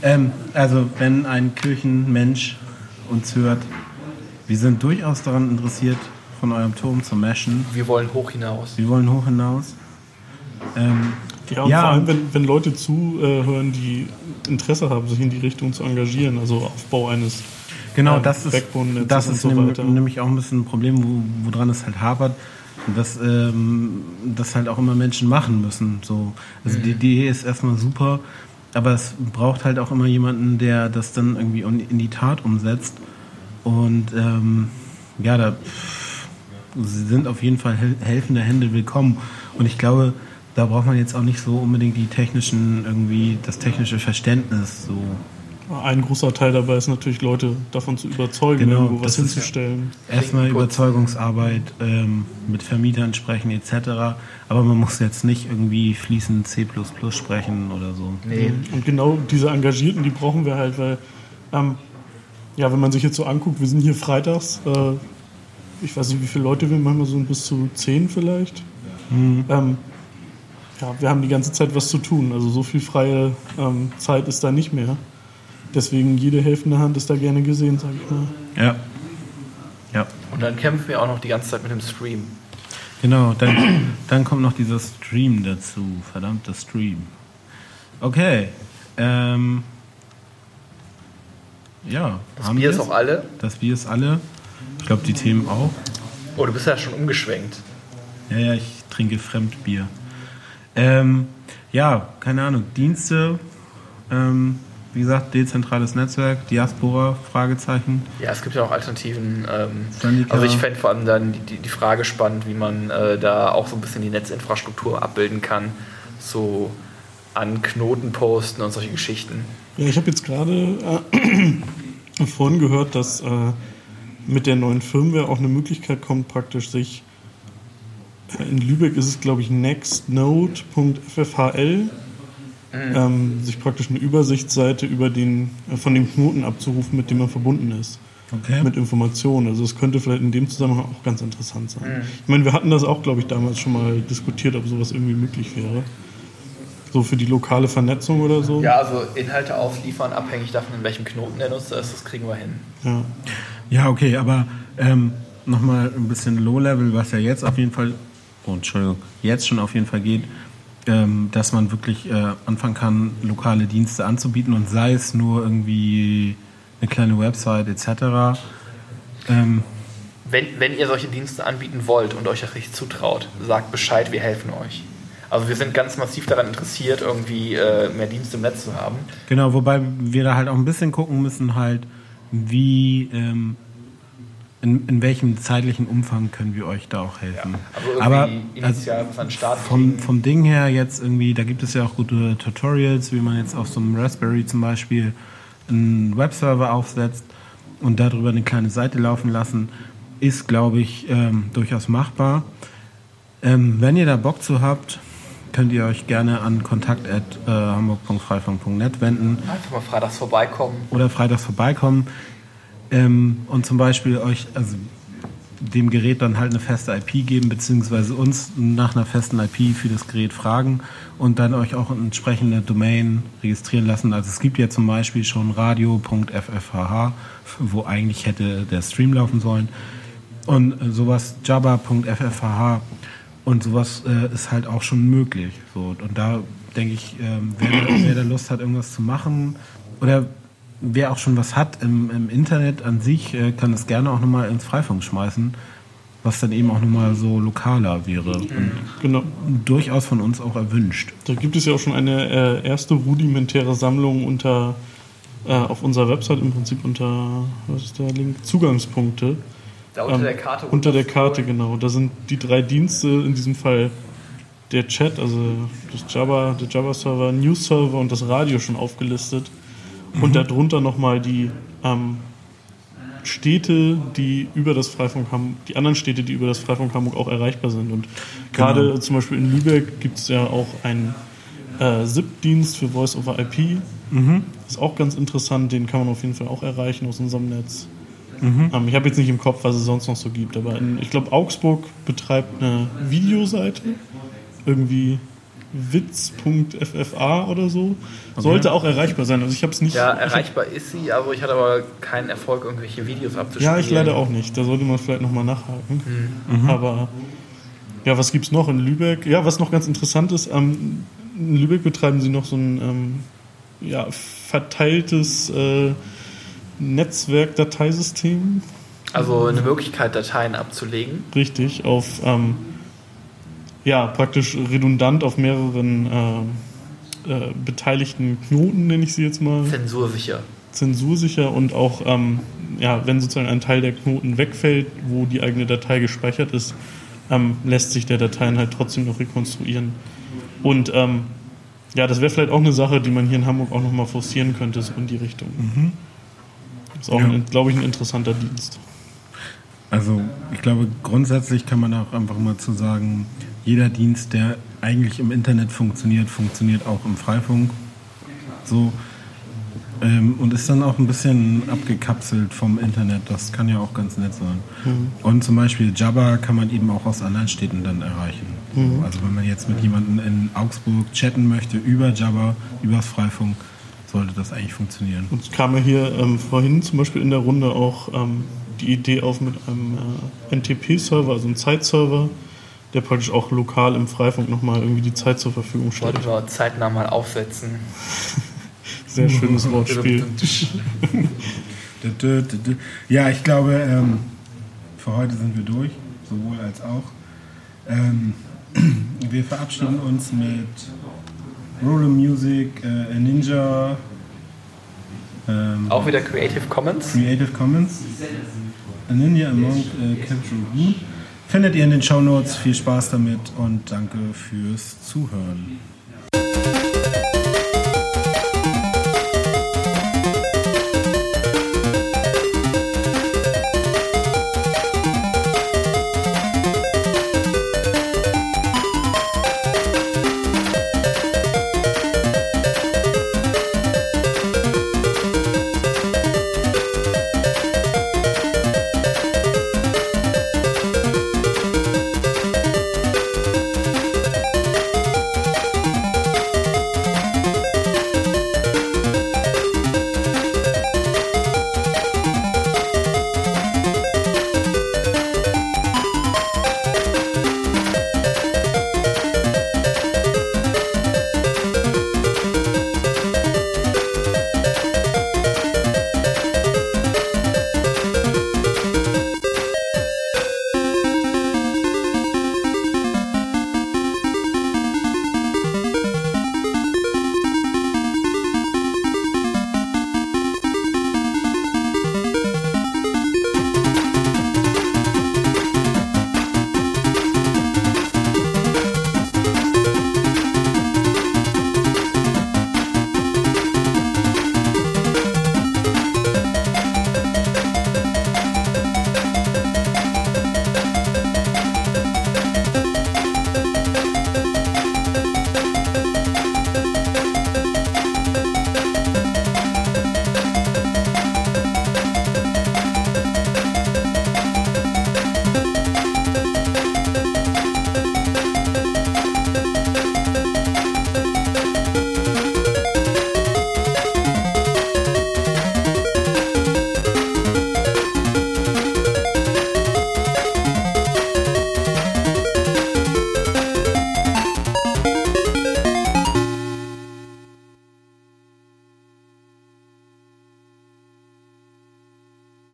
Ähm, also, wenn ein Kirchenmensch uns hört, wir sind durchaus daran interessiert, von eurem Turm zu meschen. Wir wollen hoch hinaus. Wir wollen hoch hinaus. Ähm, Ja, und Ja. vor allem, wenn, wenn Leute zuhören, die Interesse haben, sich in die Richtung zu engagieren, also Aufbau eines Genau, ähm, das ist, Backbone-Netzes das und ist so nämlich auch ein bisschen ein Problem, wo, woran es halt hapert, dass ähm, das halt auch immer Menschen machen müssen. So. Also die Idee ist erstmal super, aber es braucht halt auch immer jemanden, der das dann irgendwie in die Tat umsetzt. Und ähm, ja, da sind auf jeden Fall hel helfende Hände willkommen. Und ich glaube, da braucht man jetzt auch nicht so unbedingt die technischen, irgendwie das technische Verständnis. So. Ein großer Teil dabei ist natürlich, Leute davon zu überzeugen, Genau, irgendwo was hinzustellen. Erstmal Klinken putzen. Überzeugungsarbeit ähm, mit Vermietern sprechen etc. Aber man muss jetzt nicht irgendwie fließend C sprechen oder so. Nee. Und genau diese Engagierten, die brauchen wir halt, weil, ähm, ja, wenn man sich jetzt so anguckt, wir sind hier freitags, äh, ich weiß nicht, wie viele Leute wir manchmal so bis zu zehn vielleicht. Ähm, ja, wir haben die ganze Zeit was zu tun, also so viel freie ähm, Zeit ist da nicht mehr. Deswegen jede helfende Hand ist da gerne gesehen, sag ich mal. Ja. Ja. Und dann kämpfen wir auch noch die ganze Zeit mit dem Stream. Genau, dann, dann kommt noch dieser Stream dazu. Verdammter Stream. Okay. Ähm, ja, Das haben Bier ist auch alle. Das Bier ist alle. Ich glaube, die Themen auch. Oh, du bist ja schon umgeschwenkt. Ja, ja, ich trinke Fremdbier. Ähm, ja, keine Ahnung. Dienste, ähm, wie gesagt, dezentrales Netzwerk, Diaspora, Fragezeichen. Ja, es gibt ja auch Alternativen. Ähm, also ich fände vor allem dann die, die, die Frage spannend, wie man äh, da auch so ein bisschen die Netzinfrastruktur abbilden kann. So an Knoten posten und solche Geschichten. Ja, ich habe jetzt gerade äh, vorhin gehört, dass äh, mit der neuen Firmware auch eine Möglichkeit kommt, praktisch sich äh, in Lübeck ist es, glaube ich, nextnode.ffhl, ähm, sich praktisch eine Übersichtsseite über den, äh, von dem Knoten abzurufen, mit dem man verbunden ist. Okay. Mit Informationen. Also es könnte vielleicht in dem Zusammenhang auch ganz interessant sein. Ich meine, wir hatten das auch, glaube ich, damals schon mal diskutiert, ob sowas irgendwie möglich wäre. So für die lokale Vernetzung oder so. Ja, also Inhalte ausliefern, abhängig davon, in welchem Knoten der Nutzer ist, das kriegen wir hin. ja. Ja, okay, aber ähm, nochmal ein bisschen Low-Level, was ja jetzt auf jeden Fall, oh, Entschuldigung, jetzt schon auf jeden Fall geht, ähm, dass man wirklich äh, anfangen kann, lokale Dienste anzubieten und sei es nur irgendwie eine kleine Website etc. Ähm, Wenn, wenn ihr solche Dienste anbieten wollt und euch das richtig zutraut, sagt Bescheid, wir helfen euch. Also wir sind ganz massiv daran interessiert, irgendwie äh, mehr Dienste im Netz zu haben. genau, wobei wir da halt auch ein bisschen gucken müssen, halt, wie, ähm, in, in welchem zeitlichen Umfang können wir euch da auch helfen. Also irgendwie Aber initial den Start vom, vom Ding her jetzt irgendwie, da gibt es ja auch gute Tutorials, wie man jetzt auf so einem Raspberry zum Beispiel einen Webserver aufsetzt und darüber eine kleine Seite laufen lassen, ist, glaube ich, ähm, durchaus machbar. Ähm, wenn ihr da Bock zu habt, könnt ihr euch gerne an kontakt.hamburg.freifunk.net wenden Einfach mal freitags vorbeikommen. oder freitags vorbeikommen ähm, und zum Beispiel euch, also dem Gerät dann halt eine feste IP geben, beziehungsweise uns nach einer festen IP für das Gerät fragen und dann euch auch entsprechende Domain registrieren lassen. Also es gibt ja zum Beispiel schon radio.ffhh, wo eigentlich hätte der Stream laufen sollen. Und sowas jabba.ffhh und sowas äh, ist halt auch schon möglich. So, und da denke ich, ähm, wer, wer da Lust hat, irgendwas zu machen oder wer auch schon was hat im, im Internet an sich, äh, kann es gerne auch nochmal ins Freifunk schmeißen, was dann eben auch nochmal so lokaler wäre und Genau. durchaus von uns auch erwünscht. Da gibt es ja auch schon eine äh, erste rudimentäre Sammlung unter äh, auf unserer Website im Prinzip unter was ist der Link? Zugangspunkte. Da unter Ähm, der Karte. Unter der Karte, genau. Da sind die drei Dienste, in diesem Fall der Chat, also das Java, der Java-Server, News-Server und das Radio schon aufgelistet. Und darunter nochmal die, ähm, Städte, die über das Freifunk Hamburg, die anderen Städte, die über das Freifunk Hamburg auch erreichbar sind. Und gerade Genau. zum Beispiel in Lübeck gibt es ja auch einen äh, SIP-Dienst für Voice over IP. Ist auch ganz interessant, den kann man auf jeden Fall auch erreichen aus unserem Netz. Ähm, ich habe jetzt nicht im Kopf, was es sonst noch so gibt, aber in, ich glaube, Augsburg betreibt eine Videoseite, irgendwie witz.ffa oder so. Sollte auch erreichbar sein. Also ich habe es nicht. Ja, hab- erreichbar ist sie, aber ich hatte aber keinen Erfolg, irgendwelche Videos abzuspielen. Ja, ich leider auch nicht. Da sollte man vielleicht nochmal nachhaken. Mhm. Aber ja, was gibt es noch in Lübeck? Ja, was noch ganz interessant ist, ähm, in Lübeck betreiben sie noch so ein ähm, ja, verteiltes äh, Netzwerk-Dateisystem. Also eine Möglichkeit, Dateien abzulegen. Richtig, auf ähm, ja, praktisch redundant auf mehreren äh, äh, beteiligten Knoten, nenne ich sie jetzt mal. Zensursicher. zensursicher und auch, ähm, ja, wenn sozusagen ein Teil der Knoten wegfällt, wo die eigene Datei gespeichert ist, ähm, lässt sich der Dateien halt trotzdem noch rekonstruieren. Und ähm, ja, das wäre vielleicht auch eine Sache, die man hier in Hamburg auch nochmal forcieren könnte, so in die Richtung. Ist auch, Ja. glaube ich, ein interessanter Dienst. Also ich glaube, grundsätzlich kann man auch einfach mal zu sagen, jeder Dienst, der eigentlich im Internet funktioniert, funktioniert auch im Freifunk. So. Ähm, und ist dann auch ein bisschen abgekapselt vom Internet. Das kann ja auch ganz nett sein. Und zum Beispiel Jabba kann man eben auch aus anderen Städten dann erreichen. So, also wenn man jetzt mit jemandem in Augsburg chatten möchte über Jabba, übers Freifunk, sollte das eigentlich funktionieren. Und es kam ja hier ähm, vorhin zum Beispiel in der Runde auch ähm, die Idee auf mit einem äh, NTP-Server, also einem Zeitserver, der praktisch auch lokal im Freifunk nochmal irgendwie die Zeit zur Verfügung stellt. Wollten wir zeitnah mal aufsetzen. Sehr schönes Wortspiel. Ja, ich glaube, ähm, für heute sind wir durch, sowohl als auch. Ähm, wir verabschieden uns mit Rural Music, äh, Ninja, ähm, Auch wieder Creative Commons. Creative Commons, A Ninja Among äh, Capture. Findet ihr in den Show Notes. Viel Spaß damit und danke fürs Zuhören.